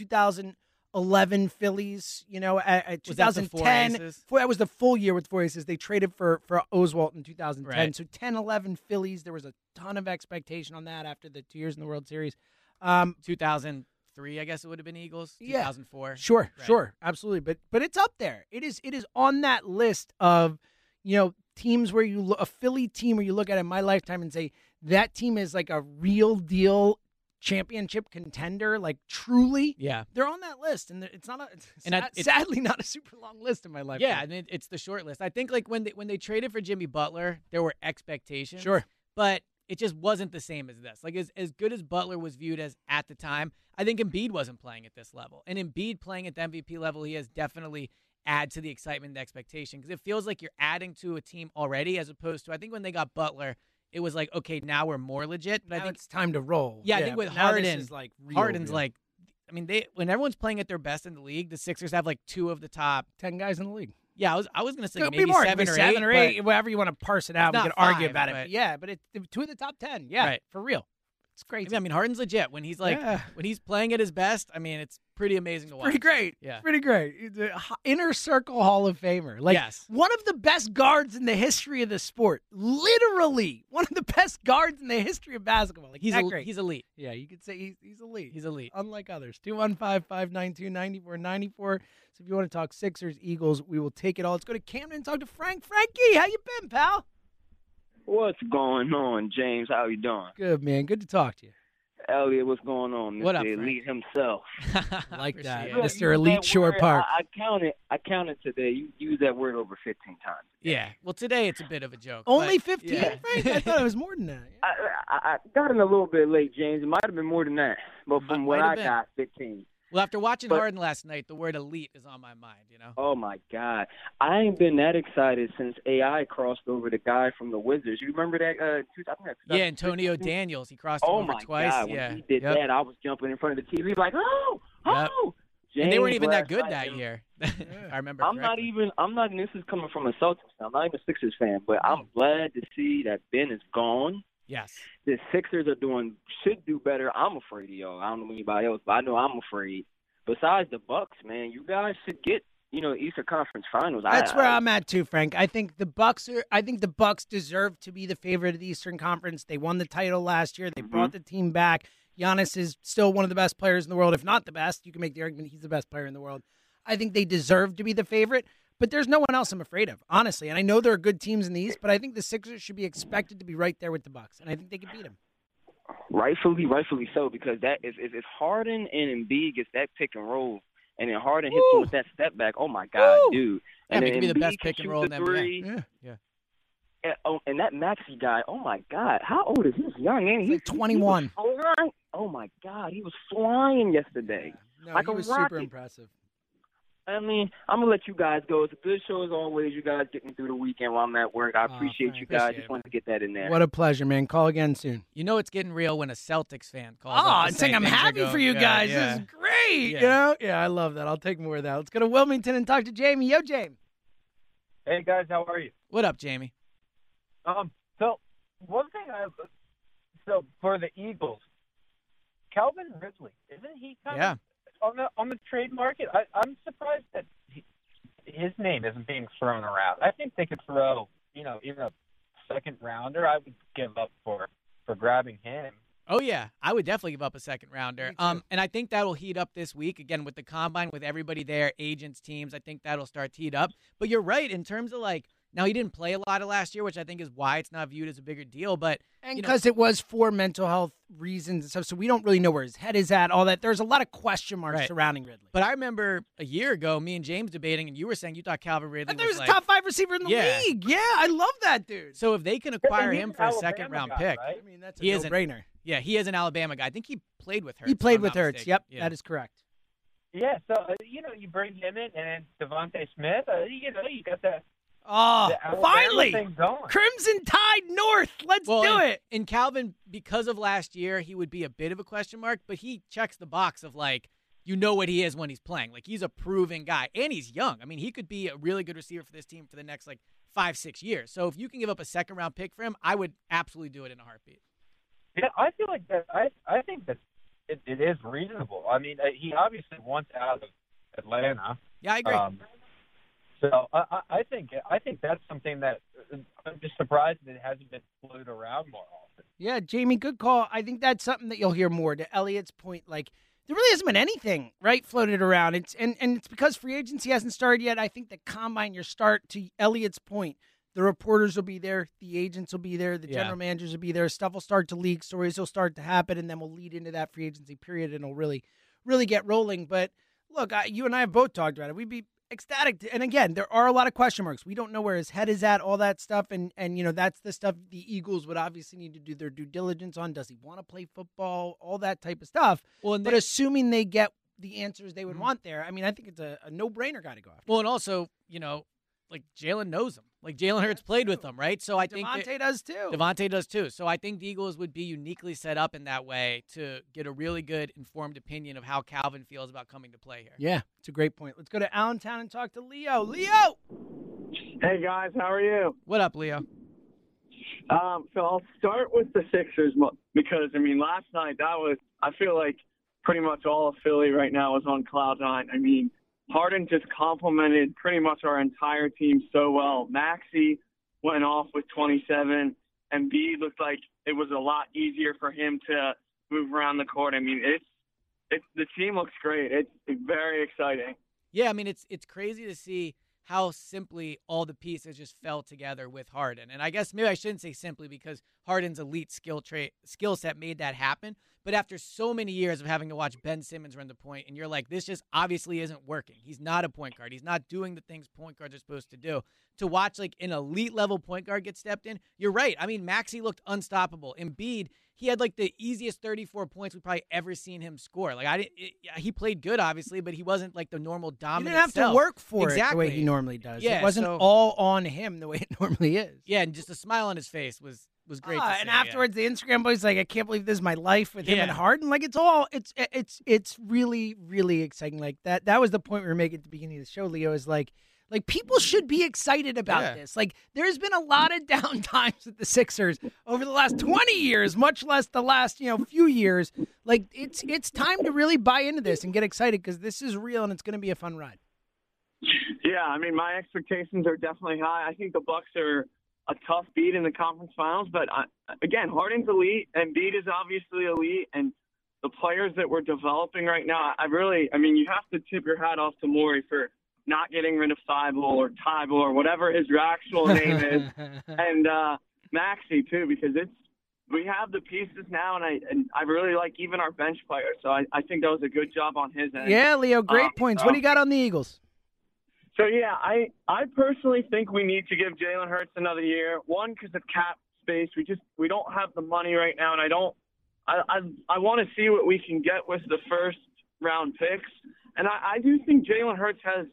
2011 Phillies, you know, at, at Was that four 2010. that was the full year with four aces. They traded for, for Oswalt in 2010. Right. So 10 11 Phillies. There was a ton of expectation on that after the two years in the World Series. Um, 2003, I guess it would have been Eagles. Yeah. 2004. Sure, Right. sure, absolutely. But but it's up there. It is it is on that list of you know teams where you look, a Philly team where you look at it in my lifetime and say that team is like a real deal championship contender, like truly. Yeah. They're on that list, and it's not a it's And I- sad- it's- sadly not a super long list in my life. Yeah, and it, it's the short list. I think like when they when they traded for Jimmy Butler, there were expectations. Sure. But it just wasn't the same as this. Like as as good as Butler was viewed as at the time, I think Embiid wasn't playing at this level. And Embiid playing at the MVP level, he has definitely add to the excitement and expectation because it feels like you're adding to a team already as opposed to I think when they got Butler, it was like okay, now we're more legit. But I think it's time to roll. Yeah, I think with now Harden, is, like, real, Harden's like, I mean, they when everyone's playing at their best in the league, the Sixers have like two of the top ten guys in the league. Yeah, I was I was gonna say Could maybe be more. Seven or seven eight, or eight, whatever you want to parse it out. We could argue five, about it. but- But yeah, but it's two of the top ten. Yeah, Right. for real. It's crazy. I mean, Harden's legit when he's like Yeah. when he's playing at his best. I mean, it's pretty amazing to watch. Pretty great. Yeah. Pretty great. A inner circle Hall of Famer. Like Yes. one of the best guards in the history of the sport. Literally one of the best guards in the history of basketball. Like He's that el- great. he's elite. Yeah, you could say he's, he's elite. He's elite. Unlike others. 215-592-9494. So if you want to talk Sixers, Eagles, we will take it all. Let's go to Camden and talk to Frank. Frankie, how you been, pal? What's going on, James? How you doing? Good, man. Good to talk to you. Elliot, what's going on? What Mr. up, Frank? Elite himself. like that. Look, Mr. Elite used that Shore word- Park. I, I counted. I counted today. You used that word over fifteen times. Yeah. Well, today it's a bit of a joke. Only 15, yeah. Frank? I thought it was more than that. I, I, I got in a little bit late, James. It might have been more than that, but from what might have I been. got, fifteen. Well, after watching But- Harden last night, the word elite is on my mind. You know. Oh my God! I ain't been that excited since AI crossed over the guy from the Wizards. You remember that? Uh, two, I think that's Yeah, Antonio Daniels. He crossed him Oh over my twice. God! yeah. When he did Yep. that, I was jumping in front of the TV like, oh, Yep. oh. And they weren't even that good night, that it was- year. I remember. I'm not even. I'm not. This is coming from a Celtics. I'm not even a Sixers fan, but I'm glad to see that Ben is gone. Yes. The Sixers are doing should do better. I'm afraid of y'all. I don't know anybody else, but I know I'm afraid. Besides the Bucks, man, you guys should get you know Eastern Conference Finals. That's I, where I, I'm at too, Frank. I think the Bucks are. I think the Bucks deserve to be the favorite of the Eastern Conference. They won the title last year. They Mm-hmm. brought the team back. Giannis is still one of the best players in the world, if not the best. You can make the argument he's the best player in the world. I think they deserve to be the favorite, but there's no one else I'm afraid of, honestly. And I know there are good teams in the East, but I think the Sixers should be expected to be right there with the Bucks, and I think they can beat them. rightfully, rightfully so, because that if if, if Harden and Embiid gets that pick and roll, and then Harden hits him with that step back, oh my God, dude! Yeah, And mean, it could be the best pick and roll in NBA. Yeah. Yeah. And, oh, and that Maxey guy, oh my God, how old is he? He's young, and he's like 21. flying. Oh my God, he was flying yesterday. No, like he was rocket. super impressive. I mean, I'm gonna let you guys go. It's a good show as always. You guys get me through the weekend while I'm at work. I appreciate Frank. you guys. Appreciate Just it, wanted to get that in there. What a pleasure, man. Call again soon. You know it's getting real when a Celtics fan calls. Oh, up to and say saying I'm happy for you good. guys. Yeah. This is great. Yeah. You know? Yeah, I love that. I'll take more of that. Let's go to Wilmington and talk to Jamie. Yo, Jamie. Hey guys, how are you? What up, Jamie? Um, so one thing I so for the Eagles, Calvin Ridley, isn't he kind Yeah. of on the on the trade market? I, I'm surprised that he, his name isn't being thrown around. I think they could throw, you know, even a second rounder. I would give up for for grabbing him. Oh yeah, I would definitely give up a second rounder. Um, and I think that'll heat up this week again with the combine, with everybody there, agents, teams. I think that'll start to heat up. But you're right in terms of like now he didn't play a lot of last year, which I think is why it's not viewed as a bigger deal. But And you know, because it was for mental health reasons and stuff, so we don't really know where his head is at, all that. There's a lot of question marks Right. surrounding Ridley. But I remember a year ago, me and James debating, and you were saying you thought Calvin Ridley I thought he was a top five receiver in the Yeah. league. Yeah, I love that dude. So if they can acquire him an for a second round guy, pick, right? I mean, that's a he is an- no-brainer. Yeah, he is an Alabama guy. I think he played with her. He played with Hurts. Yep, that is correct. Yeah, so uh, you know, you bring him in, and then DeVonta Smith. Uh, you know, you got that. Oh, finally. Crimson Tide North. Let's Well, do and, it. And Calvin, because of last year, he would be a bit of a question mark, but he checks the box of like, you know what he is when he's playing. Like he's a proven guy, and he's young. I mean, he could be a really good receiver for this team for the next like five, six years. So if you can give up a second round pick for him, I would absolutely do it in a heartbeat. Yeah, I feel like that. I I think that it, it is reasonable. I mean, uh, he obviously wants out of Atlanta. Yeah, I agree. Um, so I, I think I think that's something that I'm just surprised that it hasn't been floated around more often. Yeah, Jamie, good call. I think that's something that you'll hear more. To Elliot's point, like there really hasn't been anything right floated around. It's and and it's because free agency hasn't started yet. I think the combine, your start to Elliot's point, the reporters will be there, the agents will be there, the Yeah. general managers will be there. Stuff will start to leak, stories will start to happen, and then we'll lead into that free agency period, and it'll really, really get rolling. But look, I, you and I have both talked about it. We'd be ecstatic. And again, there are a lot of question marks. We don't know where his head is at, all that stuff, and and you know that's the stuff the Eagles would obviously need to do their due diligence on. Does he want to play football? All that type of stuff. Well, and but they- assuming they get the answers they would mm-hmm. want there, I mean, I think it's a, a no brainer guy to go after. Well, and also, you know, like Jalen knows him. Like Jalen Hurts played with him, right? So I think that- DeVonta does too. DeVonta does too. So I think the Eagles would be uniquely set up in that way to get a really good informed opinion of how Calvin feels about coming to play here. Yeah, it's a great point. Let's go to Allentown and talk to Leo. Leo, Hey guys, how are you? What up, Leo? Um, so I'll start with the Sixers because I mean last night that was I feel like pretty much all of Philly right now is on cloud nine. I mean Harden just complimented pretty much our entire team so well. Maxey went off with 27, Embiid looked like it was a lot easier for him to move around the court. I mean it's it's the team looks great. It's, it's very exciting. Yeah, I mean it's it's crazy to see how simply all the pieces just fell together with Harden. And I guess maybe I shouldn't say simply because Harden's elite skill trait skill set made that happen. But after so many years of having to watch Ben Simmons run the point, and you're like, this just obviously isn't working. He's not a point guard. He's not doing the things point guards are supposed to do. To watch like an elite level point guard get stepped in, you're right. I mean, Maxey looked unstoppable. Embiid, he had like the easiest 34 points we've probably ever seen him score. Like I didn't, it, he played good, obviously, but he wasn't like the normal dominant. didn't have self. to work for exactly. it the way he normally does. Yeah, it wasn't so- all on him the way it normally is. Yeah, and just a smile on his face was was great. To ah, and see, yeah. afterwards, the Instagram boy's like, "I can't believe this is my life with him Yeah. and Harden." Like it's all it's eh, it's it's really really exciting. Like that that was the point we were making at the beginning of the show. Leo is like. Like people should be excited about Yeah. this. Like there's been a lot of down times with the Sixers over the last 20 years, much less the last, you know, few years. Like it's it's time to really buy into this and get excited because this is real and it's going to be a fun ride. Yeah, I mean, my expectations are definitely high. I think the Bucks are a tough beat in the conference finals, but I, again, Harden's elite, Embiid is obviously elite, and the players that we're developing right now, I really, I mean, you have to tip your hat off to Morey for not getting rid of Thibault or Tybull or whatever his actual name is, and uh, Maxey too, because it's we have the pieces now, and I and I really like even our bench players. So I, I think that was a good job on his end. Yeah, Leo, great Um, points. What do you got on the Eagles? So yeah, I I personally think we need to give Jalen Hurts another year. One, because of cap space, we just we don't have the money right now, and I don't. I I, I want to see what we can get with the first round picks, and I, I do think Jalen Hurts has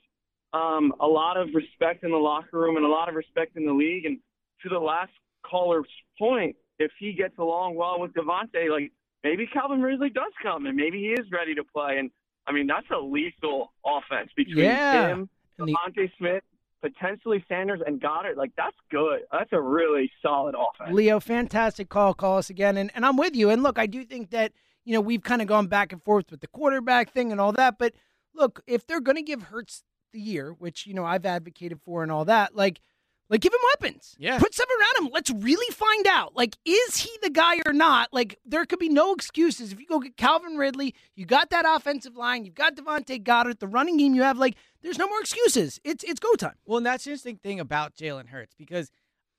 um, a lot of respect in the locker room and a lot of respect in the league. And to the last caller's point, if he gets along well with DeVonta, like maybe Calvin Ridley does come, and maybe he is ready to play. And I mean that's a lethal offense between Yeah. him, DeVonta Smith, potentially Sanders and Goedert. Like that's good. That's a really solid offense. Leo, fantastic call. Call us again. And, and I'm with you. And look, I do think that, you know, we've kind of gone back and forth with the quarterback thing and all that. But look, if they're going to give Hurts the year, which, you know, I've advocated for and all that, like, like give him weapons. Yeah. Put stuff around him. Let's really find out. Like, is he the guy or not? Like, there could be no excuses. If you go get Calvin Ridley, you got that offensive line, you've got DeVonta Goedert, the running game you have, like, there's no more excuses. It's it's go time. Well, and that's the interesting thing about Jalen Hurts because,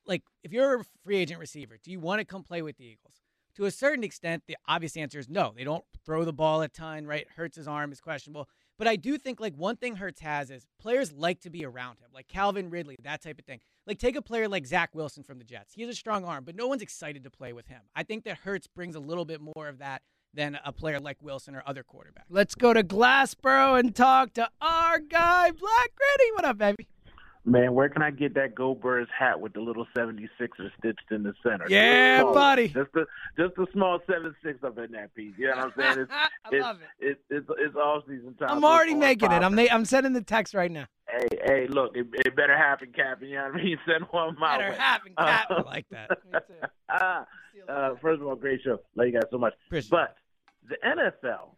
like, if you're a free agent receiver, do you want to come play with the Eagles? To a certain extent, the obvious answer is no. They don't throw the ball a ton, right? Hurts' arm is questionable. But I do think, like, one thing Hurts has is players like to be around him, like Calvin Ridley, that type of thing. Like, take a player like Zach Wilson from the Jets. He has a strong arm, but no one's excited to play with him. I think that Hurts brings a little bit more of that than a player like Wilson or other quarterbacks. Let's go to Glassboro and talk to our guy, Black Gritty. What up, baby? Man, where can I get that Go Birds hat with the little 76er stitched in the center? Yeah, Just small- buddy. Just a just a small 76 up in that piece. You know what I'm saying? It's, I it's, love it. It's, it's, it's all season time. I'm already it's making it. I'm popping. na- I'm sending the text right now. Hey, hey, look, it, it better happen, Captain. You know what I mean? Send one my Better way. happen, Cap. Uh, I like that. Uh, first of all, great show. Love you guys so much. But the NFL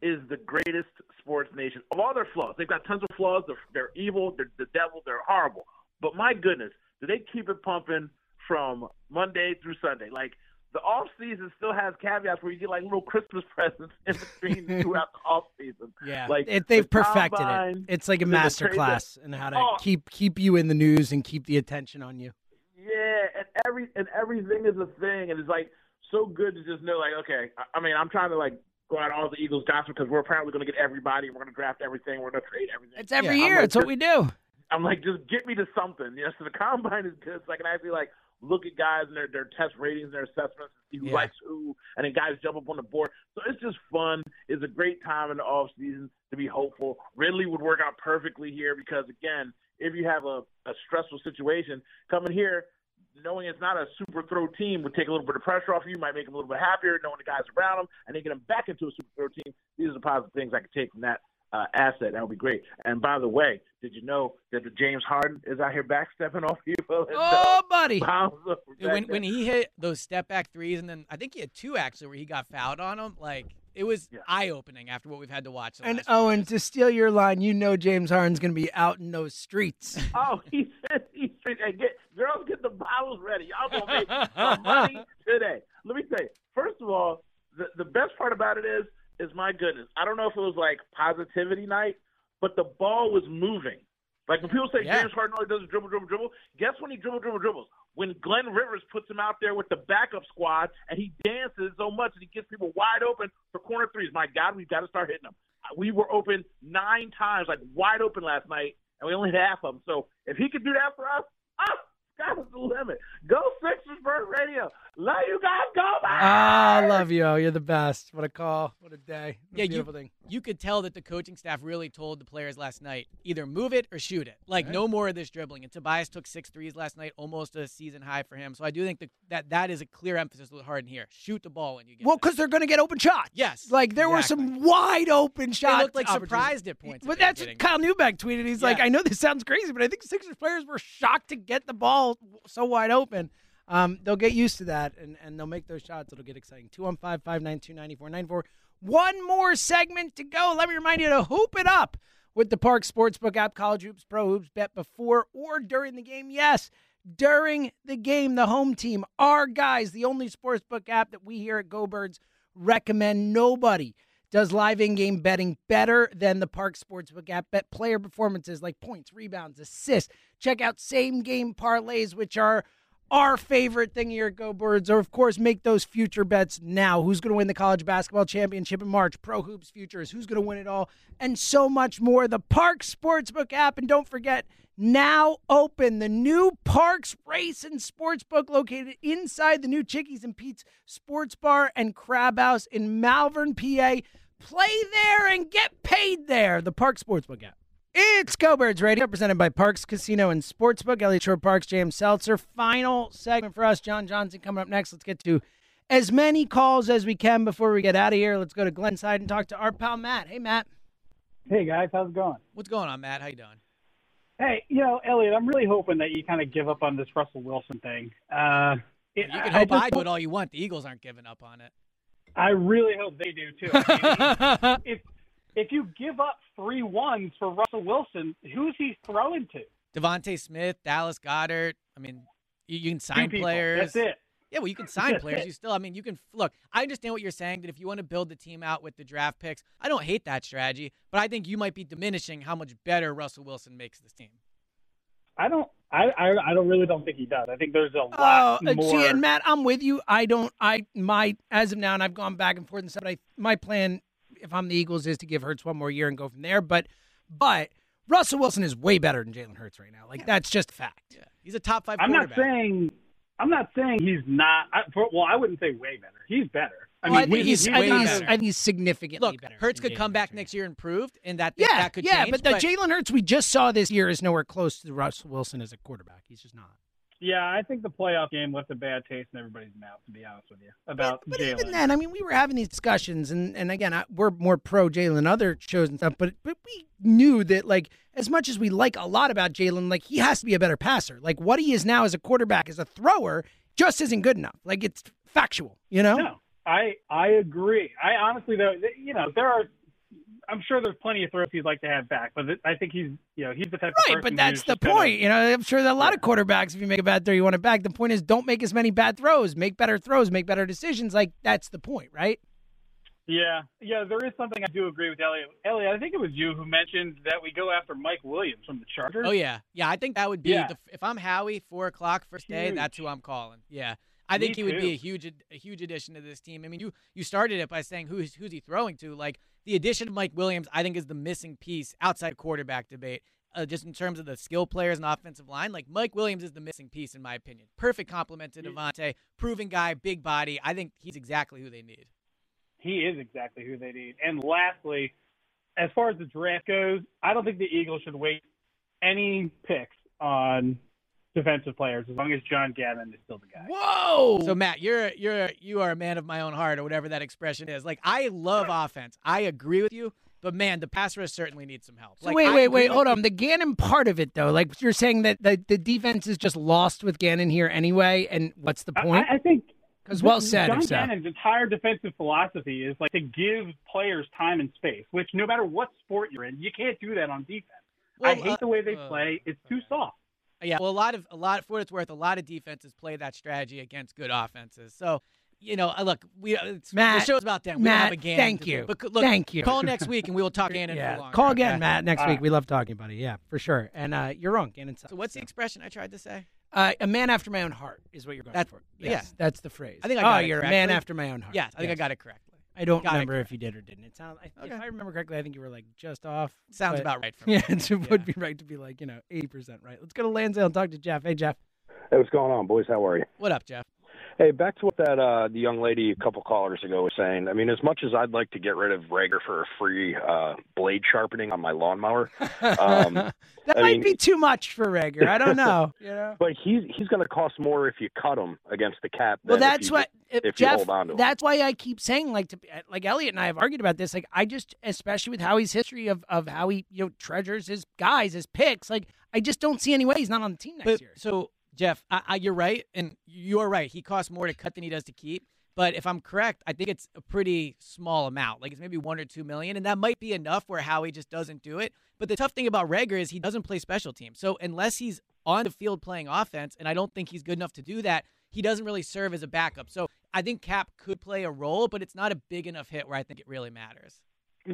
is the greatest sports nation of all their flaws. They've got tons of flaws. They're, they're evil. They're the devil. They're horrible. But my goodness, do they keep it pumping from Monday through Sunday? Like the off season still has caveats where you get like little Christmas presents in between throughout the off season. Yeah, like it, they've the perfected combine, it. It's like a master class in how to Oh, keep keep you in the news and keep the attention on you. Yeah, and every and everything is a thing, and it's like so good to just know, like, okay, I, I mean, I'm trying to like go out all the Eagles gossip because we're apparently going to get everybody, we're going to draft everything, we're going to trade everything. It's every I'm year. like, it's what we do. I'm like, just get me to something. You know, so the combine is good, so I can actually like look at guys and their their test ratings, their assessments, and see who Yeah. likes who, and then guys jump up on the board. So it's just fun. It's a great time in the off season to be hopeful. Ridley would work out perfectly here because again, if you have a, a stressful situation, coming here. Knowing it's not a super throw team would take a little bit of pressure off you, might make them a little bit happier knowing the guys around them, and then get them back into a super throw team. These are the positive things I could take from that uh, asset. That would be great. And by the way, did you know that the James Harden is out here backstepping off people? Oh, buddy. Dude, when when he hit those step back threes, and then I think he had two actually where he got fouled on him. Like it was eye opening after what we've had to watch. And last- Owen, to steal your line, you know James Harden's going to be out in those streets. Oh, he said hey, get girls get the bottles ready. Y'all gonna make some money today. Let me tell you. First of all, the the best part about it is is my goodness. I don't know if it was like positivity night, but the ball was moving. Like when people say Yeah. James Harden only does a dribble, dribble, dribble, guess when he dribble, dribble, dribbles? When Glenn Rivers puts him out there with the backup squad and he dances so much and he gets people wide open for corner threes. My God, we've got to start hitting them. We were open nine times, like wide open last night, and we only hit half of them. So if he could do that for us, sky's the limit. Go Sixers Bird Radio. Love you guys. Go back. Ah, I love you. You're the best. What a call. What a day. What a yeah, you, thing. you could tell that the coaching staff really told the players last night either move it or shoot it. Like no more of this dribbling. And Tobias took six threes last night, almost a season high for him. So I do think that that, that is a clear emphasis with Harden here. Shoot the ball when you get. Well, because they're going to get open shots. Yes, Like there were some wide open shots. They looked like surprised at points. But that they were that's what Kyle Neubeck tweeted. He's like, I know this sounds crazy, but I think Sixers players were shocked to get the ball so wide open. Um, they'll get used to that and, and they'll make those shots. It'll get exciting. 215 592 9494. One more segment to go. Let me remind you to hoop it up with the Parx Sportsbook app, College Hoops, Pro Hoops, bet before or during the game. Yes, during the game, the home team, our guys, the only sportsbook app that we here at Go Birds recommend. Nobody does live in-game betting better than the Parx Sportsbook app. Bet player performances like points, rebounds, assists. Check out same-game parlays, which are our favorite thing here at Go Birds. Or of course, make those future bets now. Who's going to win the college basketball championship in March? Pro Hoops Futures. Who's going to win it all? And so much more. The Parx Sportsbook app, and don't forget. Now open the new Parx Race and Sportsbook located inside the new Chickies and Pete's Sports Bar and Crab House in Malvern, PA. Play there and get paid there. The Parx Sportsbook app. It's Go Birds Radio, presented by Parx Casino and Sportsbook. Elliot Shorr-Parks, James Seltzer. Final segment for us. John Johnson coming up next. Let's get to as many calls as we can before we get out of here. Let's go to Glenside and talk to our pal Matt. Hey, Matt. Hey guys, how's it going? What's going on, Matt? How you doing? Hey, you know, Elliot, I'm really hoping that you kind of give up on this Russell Wilson thing. Uh, it, You can I hope just I do it all you want. The Eagles aren't giving up on it. I really hope they do too. I mean, if if you give up three ones for Russell Wilson, who's he throwing to? DeVonta Smith, Dallas Goedert. I mean, you, you can sign players. That's it. Yeah, well, you can sign players. You still, I mean, you can look. I understand what you're saying that if you want to build the team out with the draft picks, I don't hate that strategy, but I think you might be diminishing how much better Russell Wilson makes this team. I don't. I, I I don't really don't think he does. I think there's a Oh, lot uh, more. see, and Matt, I'm with you. I don't. I my as of now, and I've gone back and forth and stuff. But I, my plan, if I'm the Eagles, is to give Hurts one more year and go from there. But, but Russell Wilson is way better than Jalen Hurts right now. Like that's just a fact. Yeah, he's a top five. I'm not saying I'm not saying he's not. I, for, well, I wouldn't say way better. He's better. I Well, I mean, think he's, he's I think he's. I think he's significantly Look, better. Hurts than could come back Hurts. next year improved, and that Yeah, that could yeah, change. but the Jalen Hurts we just saw this year is nowhere close to Russell Wilson as a quarterback. He's just not. Yeah, I think the playoff game left a bad taste in everybody's mouth. To be honest with you, about But Jalen. even then, I mean, we were having these discussions, and, and again, I, we're more pro Jalen than other shows and stuff, but but we knew that like as much as we like a lot about Jalen, like he has to be a better passer. Like what he is now as a quarterback, as a thrower, just isn't good enough. Like it's factual, you know. No, I I agree. I honestly though, you know, there are. I'm sure there's plenty of throws he'd like to have back, but I think he's, you know, he's the type of Right, but that's the point. You know, I'm sure that a lot of quarterbacks, if you make a bad throw, you want it back. The point is, don't make as many bad throws. Make better throws. Make better decisions. Like that's the point, right? Yeah, yeah, there is something I do agree with Elliot. Elliot, I think it was you who mentioned that we go after Mike Williams from the Chargers. Oh yeah, yeah. I think that would be Yeah. the, if I'm Howie, four o'clock first day. That's who I'm calling. Yeah, I Me think he would be a huge a huge addition to this team. I mean, you you started it by saying who's who's he throwing to? Like the addition of Mike Williams, I think is the missing piece outside quarterback debate. Uh, just in terms of the skill players and offensive line, like Mike Williams is the missing piece in my opinion. Perfect complement to DeVonta, proven guy, big body. I think he's exactly who they need. He is exactly who they need. And lastly, as far as the draft goes, I don't think the Eagles should wait any picks on defensive players as long as John Gannon is still the guy. Whoa! So Matt, you're you're you are a man of my own heart, or whatever that expression is. Like I love offense. I agree with you, but man, the pass rush certainly needs some help. So Like, wait, I wait, wait. Hold on. The Gannon part of it, though, like you're saying that the, the defense is just lost with Gannon here anyway. And what's the point? I, I think 'Cause well said, John if so. Gannon's entire defensive philosophy is like to give players time and space, which no matter what sport you're in, you can't do that on defense. I hate uh, the way they uh, play. It's too soft. Yeah, well, a lot of a lot for what it's worth, a lot of defenses play that strategy against good offenses. So, you know, uh, look, we uh, it's, Matt, the show's about them. We Matt, don't have a Gannon thank you. But look, Thank you. Call next week and we will talk Gannon yeah. for longer. Call again, okay? Matt, next All week. right. We love talking about it. Yeah, for sure. And uh, you're wrong. Gannon sucks. So, what's the expression I tried to say? Uh, a man after my own heart is what you're going That's- for. yeah. Yes, that's the phrase. I think I oh, got it you're a man after my own heart. Yes, I think I got it correctly. I don't Got remember if you did or didn't. It sounds. I, Okay. If I remember correctly, I think you were like just off. Sounds about right for me. Yeah, it would be right to be like you know eighty percent right. Let's go to Lansdale and talk to Jeff. Hey, Jeff. Hey, what's going on, boys? How are you? What up, Jeff? Hey, back to what that uh, the young lady a couple callers ago was saying. I mean, as much as I'd like to get rid of Reagor for a free uh, blade sharpening on my lawnmower, um, that I might mean- be too much for Reagor. I don't know. you know. but he's he's going to cost more if you cut him against the cap. Well, than that's you, what if you Jeff. hold on to him. That's why I keep saying like to like Elliot and I have argued about this. Like I just, especially with Howie's history of of how he you know treasures his guys, his picks. Like I just don't see any way he's not on the team next But, year. So, Jeff, I, I, you're right, and you're right. He costs more to cut than he does to keep. But if I'm correct, I think it's a pretty small amount. Like it's maybe one or two million, and that might be enough where Howie just doesn't do it. But the tough thing about Reagor is he doesn't play special teams. So unless he's on the field playing offense, and I don't think he's good enough to do that, he doesn't really serve as a backup. So I think Cap could play a role, but it's not a big enough hit where I think it really matters.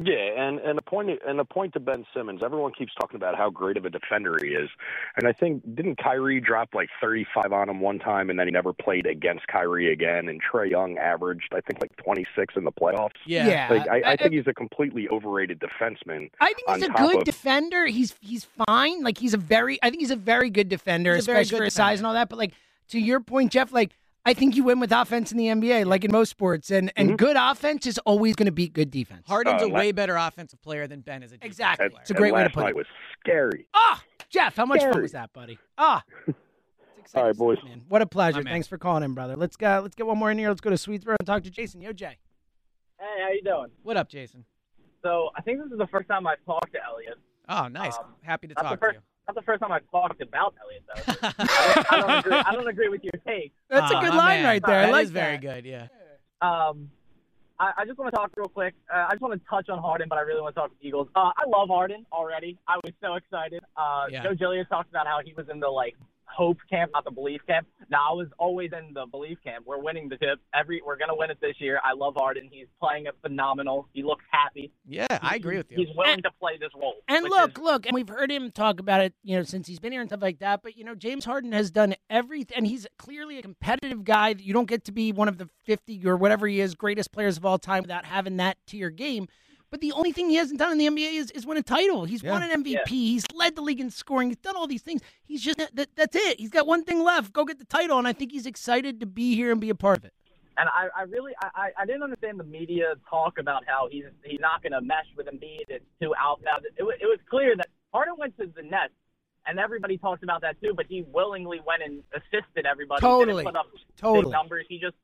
Yeah, and and a point and a point to Ben Simmons. Everyone keeps talking about how great of a defender he is, and I think didn't Kyrie drop like 35 on him one time, and then he never played against Kyrie again. And Trae Young averaged I think like 26 in the playoffs. Yeah. Yeah. like I, I I- think he's a completely overrated defenseman. I think he's a good of- defender. He's he's fine. Like he's a very I think he's a very good defender, He's very especially good for his size and all that. But like to your point, Jeff, like I think you win with offense in the NBA, like in most sports, and and Mm-hmm. good offense is always going to beat good defense. Harden's Uh, a way better offensive player than Ben is a defensive Exactly. player. It's a great and way to last put night it. was scary. Ah, Jeff, how much fun was that, buddy? Ah, All right, boys. what a pleasure. My man. Thanks for calling in, brother. Let's go. Let's get one more in here. Let's go to Swedesboro and talk to Jason. Yo, Jay. Hey, how you doing? What up, Jason? So I think this is the first time I've talked to Elliot. Oh, nice. Um, Happy to talk first, to you. Not the first time I've talked about Elliot though. I, don't, I don't agree. I don't agree with your take. That's a good my line man. right there. I That like is very good. Yeah. Um, I, I just want to talk real quick. Uh, I just want to touch on Harden, but I really want to talk Eagles. Uh, I love Harden already. I was so excited. Uh, Yeah. Joe Giglio talked about how he was in the like hope camp, not the belief camp. Now I was always in the belief camp. We're winning the tip. Every we're gonna win it this year. I love Harden. He's playing it phenomenal. He looks happy. Yeah, I agree with you. He's willing to play this role. And look, is- look, and we've heard him talk about it, you know, since he's been here and stuff like that. But you know, James Harden has done everything, and he's clearly a competitive guy. That you don't get to be one of the fifty or whatever he is greatest players of all time without having that to your game. But the only thing he hasn't done in the NBA is, is win a title. He's won an MVP. He's led the league in scoring. He's done all these things. He's just that, that's it. He's got one thing left. Go get the title, and I think he's excited to be here and be a part of it. And I, I really, I, I didn't understand the media talk about how he's he's not going to mesh with Embiid. It's too out. Now it, was- it was clear that Harden went to the Nets, and everybody talked about that too. But he willingly went and assisted everybody. He Totally. put up Totally. numbers. He just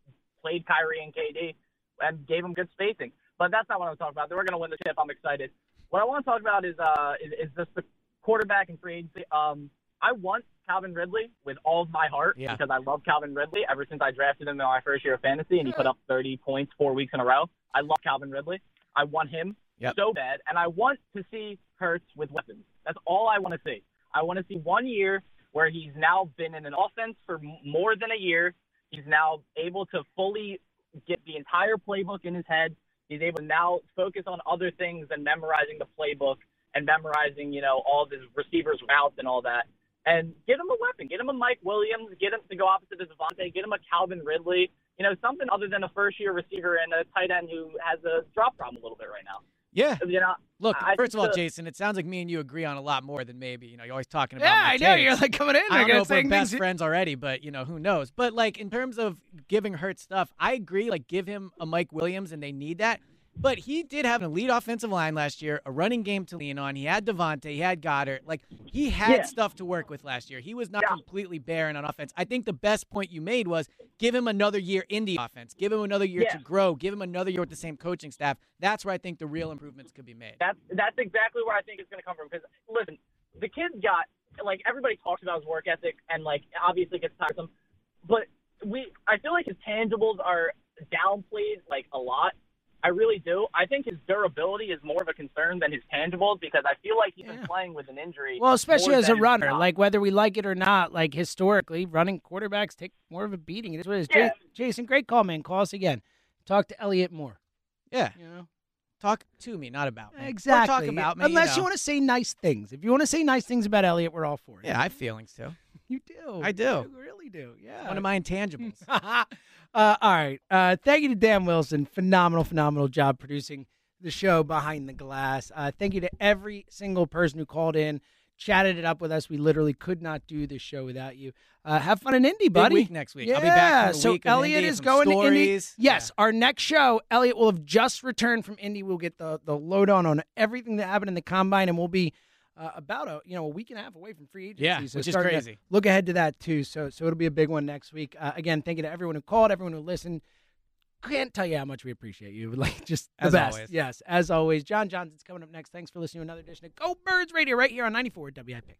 played Kyrie and KD and gave him good spacing. But that's not what I'm talking about. They were going to win the chip. I'm excited. What I want to talk about is uh is, is just the quarterback and free agency. Um, I want Calvin Ridley with all of my heart Yeah. because I love Calvin Ridley ever since I drafted him in my first year of fantasy and he put up 30 points four weeks in a row. I love Calvin Ridley. I want him Yep. so bad, and I want to see Hurts with weapons. That's all I want to see. I want to see one year where he's now been in an offense for more than a year. He's now able to fully get the entire playbook in his head. He's able to now focus on other things than memorizing the playbook and memorizing, you know, all his receivers' routes and all that. And get him a weapon. Get him a Mike Williams. Get him to go opposite of DeVonta. Get him a Calvin Ridley. You know, something other than a first-year receiver and a tight end who has a drop problem a little bit right now. Yeah. You know, Look, I first of all, the- uh, Jason, it sounds like me and you agree on a lot more than maybe. You know, you're always talking about. Yeah, my I know. You're like coming in I don't know if we're saying best things- friends already, but you know who knows. But like in terms of giving Hurt stuff, I agree. Like give him a Mike Williams, and they need that. But he did have an elite offensive line last year, a running game to lean on. He had DeVonta, he had Goedert. Like he had Yeah. stuff to work with last year. He was not completely barren on offense. I think the best point you made was give him another year in the offense, give him another year Yeah. to grow, give him another year with the same coaching staff. That's where I think the real improvements could be made. That's that's exactly where I think it's going to come from. Because listen, the kid's got like everybody talks about his work ethic and like obviously gets tiresome, but we I feel like his tangibles are downplayed like a lot. I really do. I think his durability is more of a concern than his tangibles because I feel like he's been playing with an injury. Well, especially as a runner, like whether we like it or not, like historically, running quarterbacks take more of a beating. It is what it is. Yeah. Ja- Jason, great call, man. Call us again. Talk to Elliot more. Yeah. You know? Talk to me, not about me. Or Exactly. talk about me. Unless you, know. want to say nice things. If you want to say nice things about Elliot, we're all for it. Yeah, I have feelings too. You do. I do. You do. Yeah. One of my intangibles. uh, all right. Uh, thank you to Dan Wilson. Phenomenal, phenomenal job producing the show behind the glass. Uh, thank you to every single person who called in, chatted it up with us. We literally could not do this show without you. Uh, have fun in Indy, buddy. week next week. Yeah. I'll be back so week Elliot is going to Indy. stories. Yes, our next show, Elliot will have just returned from Indy. We'll get the the lowdown on everything that happened in the combine, and we'll be. Uh, about a you know a week and a half away from free agency, Yeah, so which is crazy. Look ahead to that too. So so it'll be a big one next week. Uh, again, thank you to everyone who called, everyone who listened. Can't tell you how much we appreciate you. Like just the As best. always. Yes, as always. John Johnson's coming up next. Thanks for listening to another edition of Go Birds Radio right here on 94 WIP.